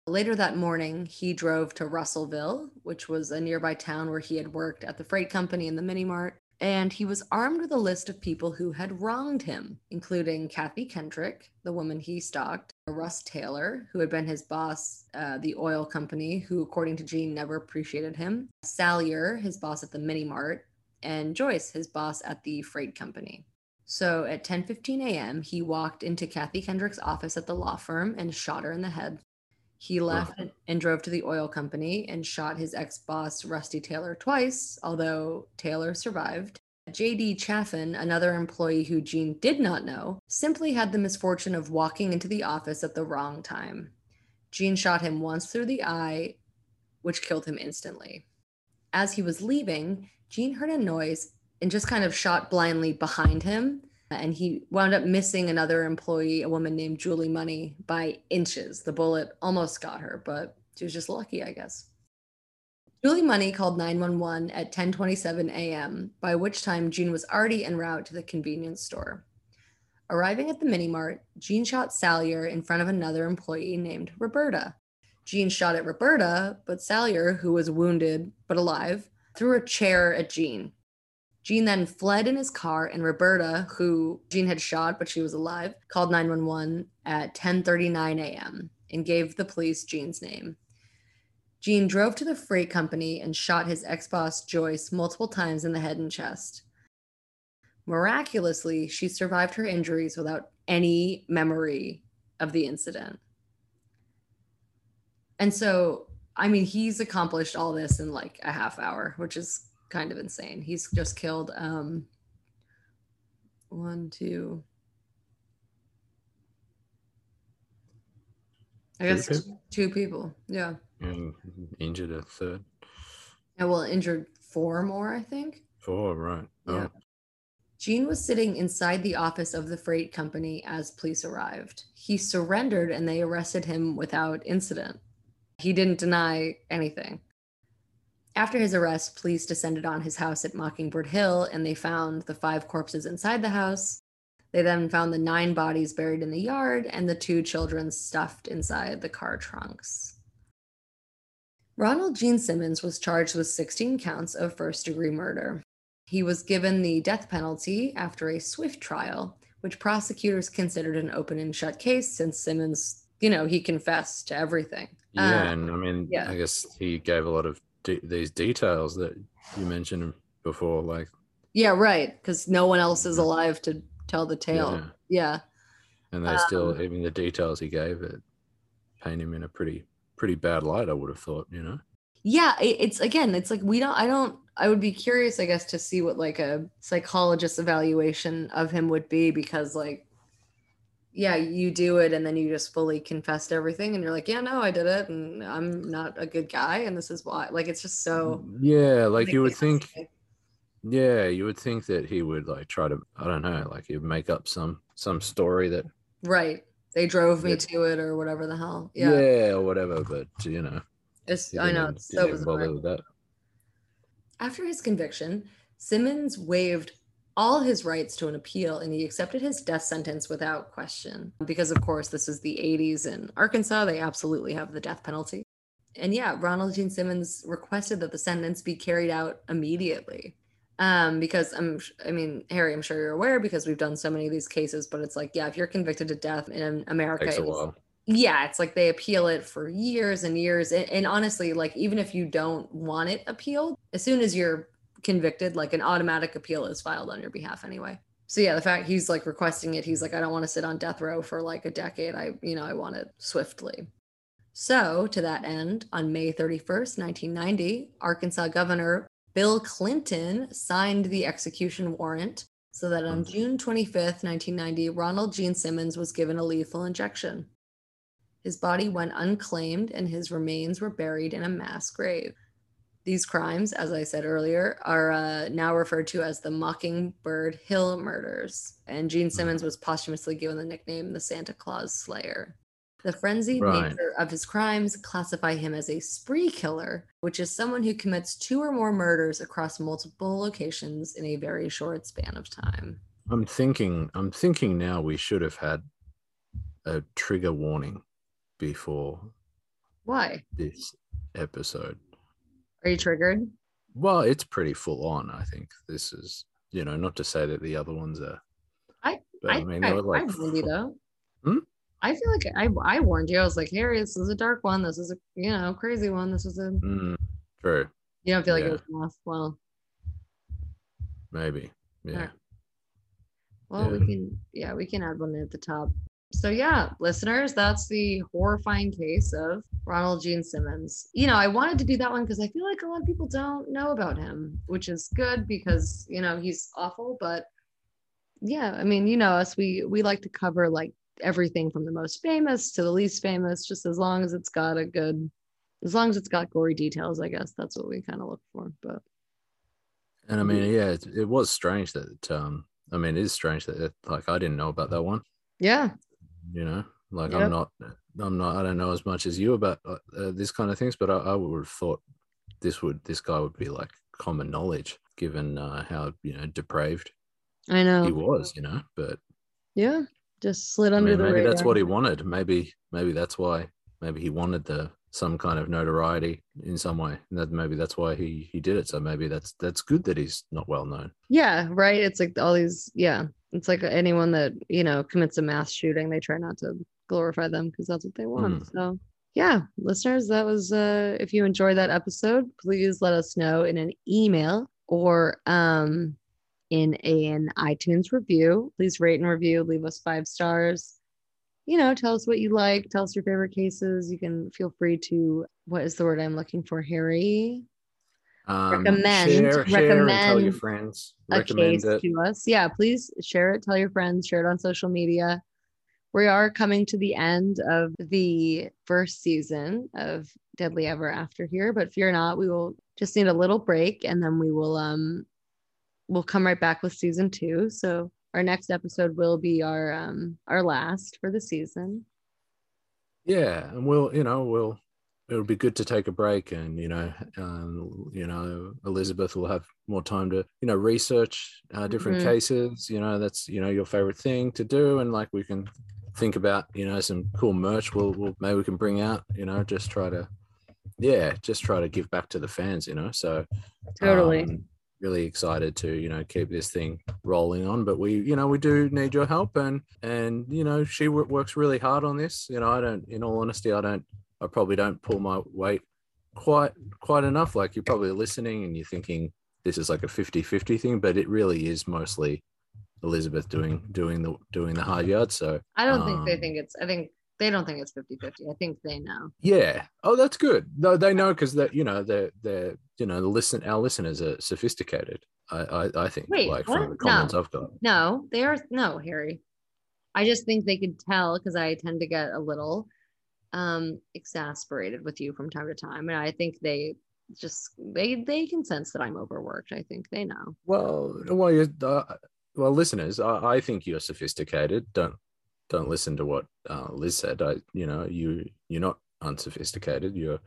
Later that morning, he drove to Russellville, which was a nearby town where he had worked at the freight company and the mini mart and he was armed with a list of people who had wronged him, including Kathy Kendrick, the woman he stalked, Russ Taylor, who had been his boss, uh, the oil company, who, according to Gene, never appreciated him, Salyer, his boss at the mini mart, and Joyce, his boss at the freight company. So at 10:15 a.m., he walked into Kathy Kendrick's office at the law firm and shot her in the head. He left and- and drove to the oil company and shot his ex boss, Rusty Taylor, twice, although Taylor survived. JD Chaffin, another employee who Gene did not know, simply had the misfortune of walking into the office at the wrong time. Gene shot him once through the eye, which killed him instantly. As he was leaving, Gene heard a noise and just kind of shot blindly behind him. And he wound up missing another employee, a woman named Julie Money, by inches. The bullet almost got her, but she was just lucky, I guess. Julie Money called 911 at 10:27 a.m., by which time Gene was already en route to the convenience store. Arriving at the mini mart, Gene shot Salyer in front of another employee named Roberta. Gene shot at Roberta, but Salyer, who was wounded but alive, threw a chair at Gene. Gene then fled in his car, and Roberta, who Gene had shot but she was alive, called 911 at 10:39 a.m. and gave the police Gene's name. Gene drove to the freight company and shot his ex-boss Joyce multiple times in the head and chest. Miraculously, she survived her injuries without any memory of the incident. And so, I mean, he's accomplished all this in like a half hour, which is kind of insane. He's just killed um one, two. I guess two people. Yeah. And injured a third. And well, injured four more, I think. Four, right. Yeah. Oh, Gene was sitting inside the office of the freight company as police arrived. He surrendered and they arrested him without incident. He didn't deny anything. After his arrest, police descended on his house at Mockingbird Hill and they found the five corpses inside the house. They then found the nine bodies buried in the yard and the two children stuffed inside the car trunks. Ronald Gene Simmons was charged with 16 counts of first degree murder. He was given the death penalty after a swift trial, which prosecutors considered an open and shut case since Simmons, you know, he confessed to everything. yeah, Uh, and I mean, yeah. I guess he gave a lot of de- these details that you mentioned before, like yeah, right. Because no one else is alive to tell the tale. Yeah. Yeah. and they still Um, even the details he gave it paint him in a pretty pretty bad light. I would have thought, you know. Yeah. it's again, it's like we don't, I don't, I would be curious, I guess, to see what like a psychologist's evaluation of him would be because, like, yeah, you do it and then you just fully confessed everything and you're like, yeah, no, I did it and I'm not a good guy and this is why. Like, it's just so. Mm, yeah, like you would think. Yeah, you would think that he would like try to. I don't know, like he'd make up some some story that Right. They drove me Yeah. to it or whatever the hell. yeah, Yeah. or whatever. But you know, It's, I know. It's so bizarre. with that. After his conviction, Simmons waived all his rights to an appeal and he accepted his death sentence without question. Because, of course, this is the 80s in Arkansas. They absolutely have the death penalty. And yeah, Ronald Gene Simmons requested that the sentence be carried out immediately. Um, because I'm, I mean, Harry, I'm sure you're aware because we've done so many of these cases, but it's like, yeah, if you're convicted to death in America, Takes a it's- while. yeah it's like they appeal it for years and years and, and honestly like even if you don't want it appealed as soon as you're convicted like an automatic appeal is filed on your behalf anyway. So yeah the fact he's like requesting it he's like i don't want to sit on death row for like a decade. I you know i want it swiftly. So to that end on may 31st 1990 arkansas governor bill clinton signed the execution warrant so that on Mhm. june 25th 1990 ronald gene simmons was given a lethal injection his body went unclaimed and his remains were buried in a mass grave. These crimes, as I said earlier, are uh, now referred to as the Mockingbird Hill murders. And Gene Simmons was posthumously given the nickname the Santa Claus Slayer. The frenzied Right. nature of his crimes classify him as a spree killer, which is someone who commits two or more murders across multiple locations in a very short span of time. I'm thinking. I'm thinking now. We should have had a trigger warning before Why? this episode. Are you triggered? Well, it's pretty full on. I think this is, you know, not to say that the other ones are. I- I, I, mean, I, they were like, I you though. Hmm? I feel like I, I warned you. I was like, Harry, this is a dark one. This is a you know crazy one. This is a Mm, true, you don't feel like Yeah. it was enough. Well, maybe, yeah. Alright. well, we can yeah we can add one at the top. So yeah, listeners, that's the horrifying case of Ronald Gene Simmons. You know, I wanted to do that one because I feel like a lot of people don't know about him, which is good because you know he's awful. But yeah, I mean, you know us, we we like to cover like everything from the most famous to the least famous, just as long as it's got a good, as long as it's got gory details. I guess that's what we kind of look for. But and I mean, yeah, it, it was strange that um, I mean, it is strange that it, like I didn't know about that one. Yeah, you know like Yep. i'm not i'm not i don't know as much as you about uh, uh, this kind of things but I, I would have thought this would this guy would be like common knowledge given uh, how you know depraved I know. he was you know but Yeah, just slid I under mean, the maybe radar. that's what he wanted maybe maybe that's why maybe he wanted the some kind of notoriety in some way and that maybe that's why he he did it so maybe that's that's good that he's not well known Yeah, right. It's like all these. Yeah, it's like anyone that you know commits a mass shooting, they try not to glorify them because that's what they want. So yeah, listeners, that was. uh If you enjoyed that episode, please let us know in an email or um in an iTunes review. Please rate and review. Leave us five stars. You know, tell us what you like. Tell us your favorite cases. You can feel free to. What is the word I'm looking for, Harry? um, Recommend- share, share and tell your friends a recommend case it to us. Yeah, please share it, tell your friends, share it on social media. We are coming to the end of the first season of Deadly Ever After here, but fear not, we will just need a little break and then we will um we'll come right back with season 2. So our next episode will be our um our last for the season. yeah and we'll you know we'll it'll be good to take a break and you know um, you know elizabeth will have more time to you know research uh, different Mhm. cases you know that's you know your favorite thing to do and like we can think about you know some cool merch we'll, we'll maybe we can bring out you know just try to yeah just try to give back to the fans you know so Totally. um, really excited to you know keep this thing rolling on but we you know we do need your help and and you know she wo- works really hard on this you know i don't in all honesty i don't i probably don't pull my weight quite quite enough. Like you're probably listening and you're thinking this is like a 50 50 thing but it really is mostly elizabeth doing doing the doing the hard yard so I don't think they um, think it's I think they don't think it's 50-50. I think they know. yeah. Oh, that's good. No, they know because that you know they're they're you know the listen our listeners are sophisticated. I I, I think Wait, like what? from the comments No. I've got. No, they are no, Harry. I just think they could tell because I tend to get a little um exasperated with you from time to time. And I think they just they they can sense that I'm overworked. I think they know. Well, well, you uh, well, listeners, I, I think you're sophisticated. Don't don't listen to what uh, Liz said. I you know you you're not unsophisticated. You're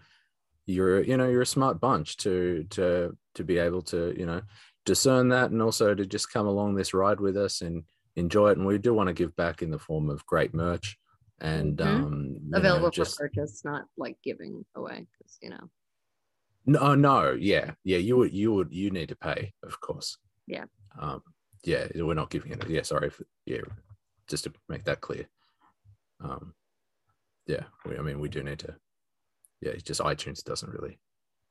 you're you know you're a smart bunch to to to be able to you know discern that and also to just come along this ride with us and enjoy it. And we do want to give back in the form of great merch and Mhm. um you know, Available just for purchase, not like giving away. Because you know. No, no, yeah, yeah. You would, you would, you need to pay, of course. Yeah. Um, yeah, we're not giving it. Yeah, sorry. For, yeah, just to make that clear. Um, yeah, we, I mean, we do need to. Yeah, it's just iTunes doesn't really,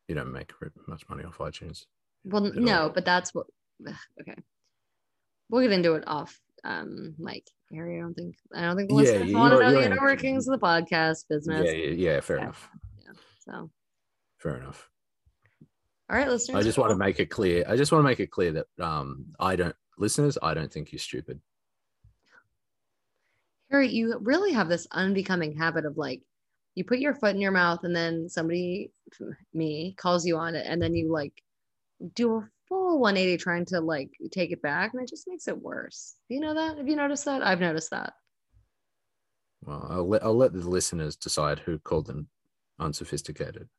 you don't make much money off iTunes. Well, no, all. but that's what. ugh, Okay, we'll get into it off. Um, like I don't think I don't think the Yeah, want to know the inner workings of the podcast business. Yeah, yeah, yeah. Fair Yeah. enough. Yeah, so, Fair enough. all right, listeners. I just want to make it clear. I just want to make it clear that um, I don't, listeners, I don't think you're stupid. You really have this unbecoming habit of like, you put your foot in your mouth and then somebody, me, calls you on it, and then you like do a full 180 trying to like take it back, and it just makes it worse. You know that? Have you noticed that? I've noticed that. Well, I'll let I'll let the listeners decide who called them unsophisticated.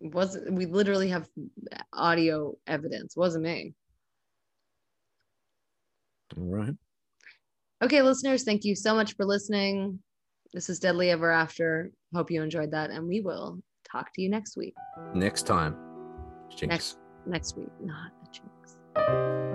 Was we literally have audio evidence? Wasn't me. All right. Okay, listeners, thank you so much for listening. This is Deadly Ever After. Hope you enjoyed that, and we will talk to you next week. Next time. Jinx. Next next week, not a jinx.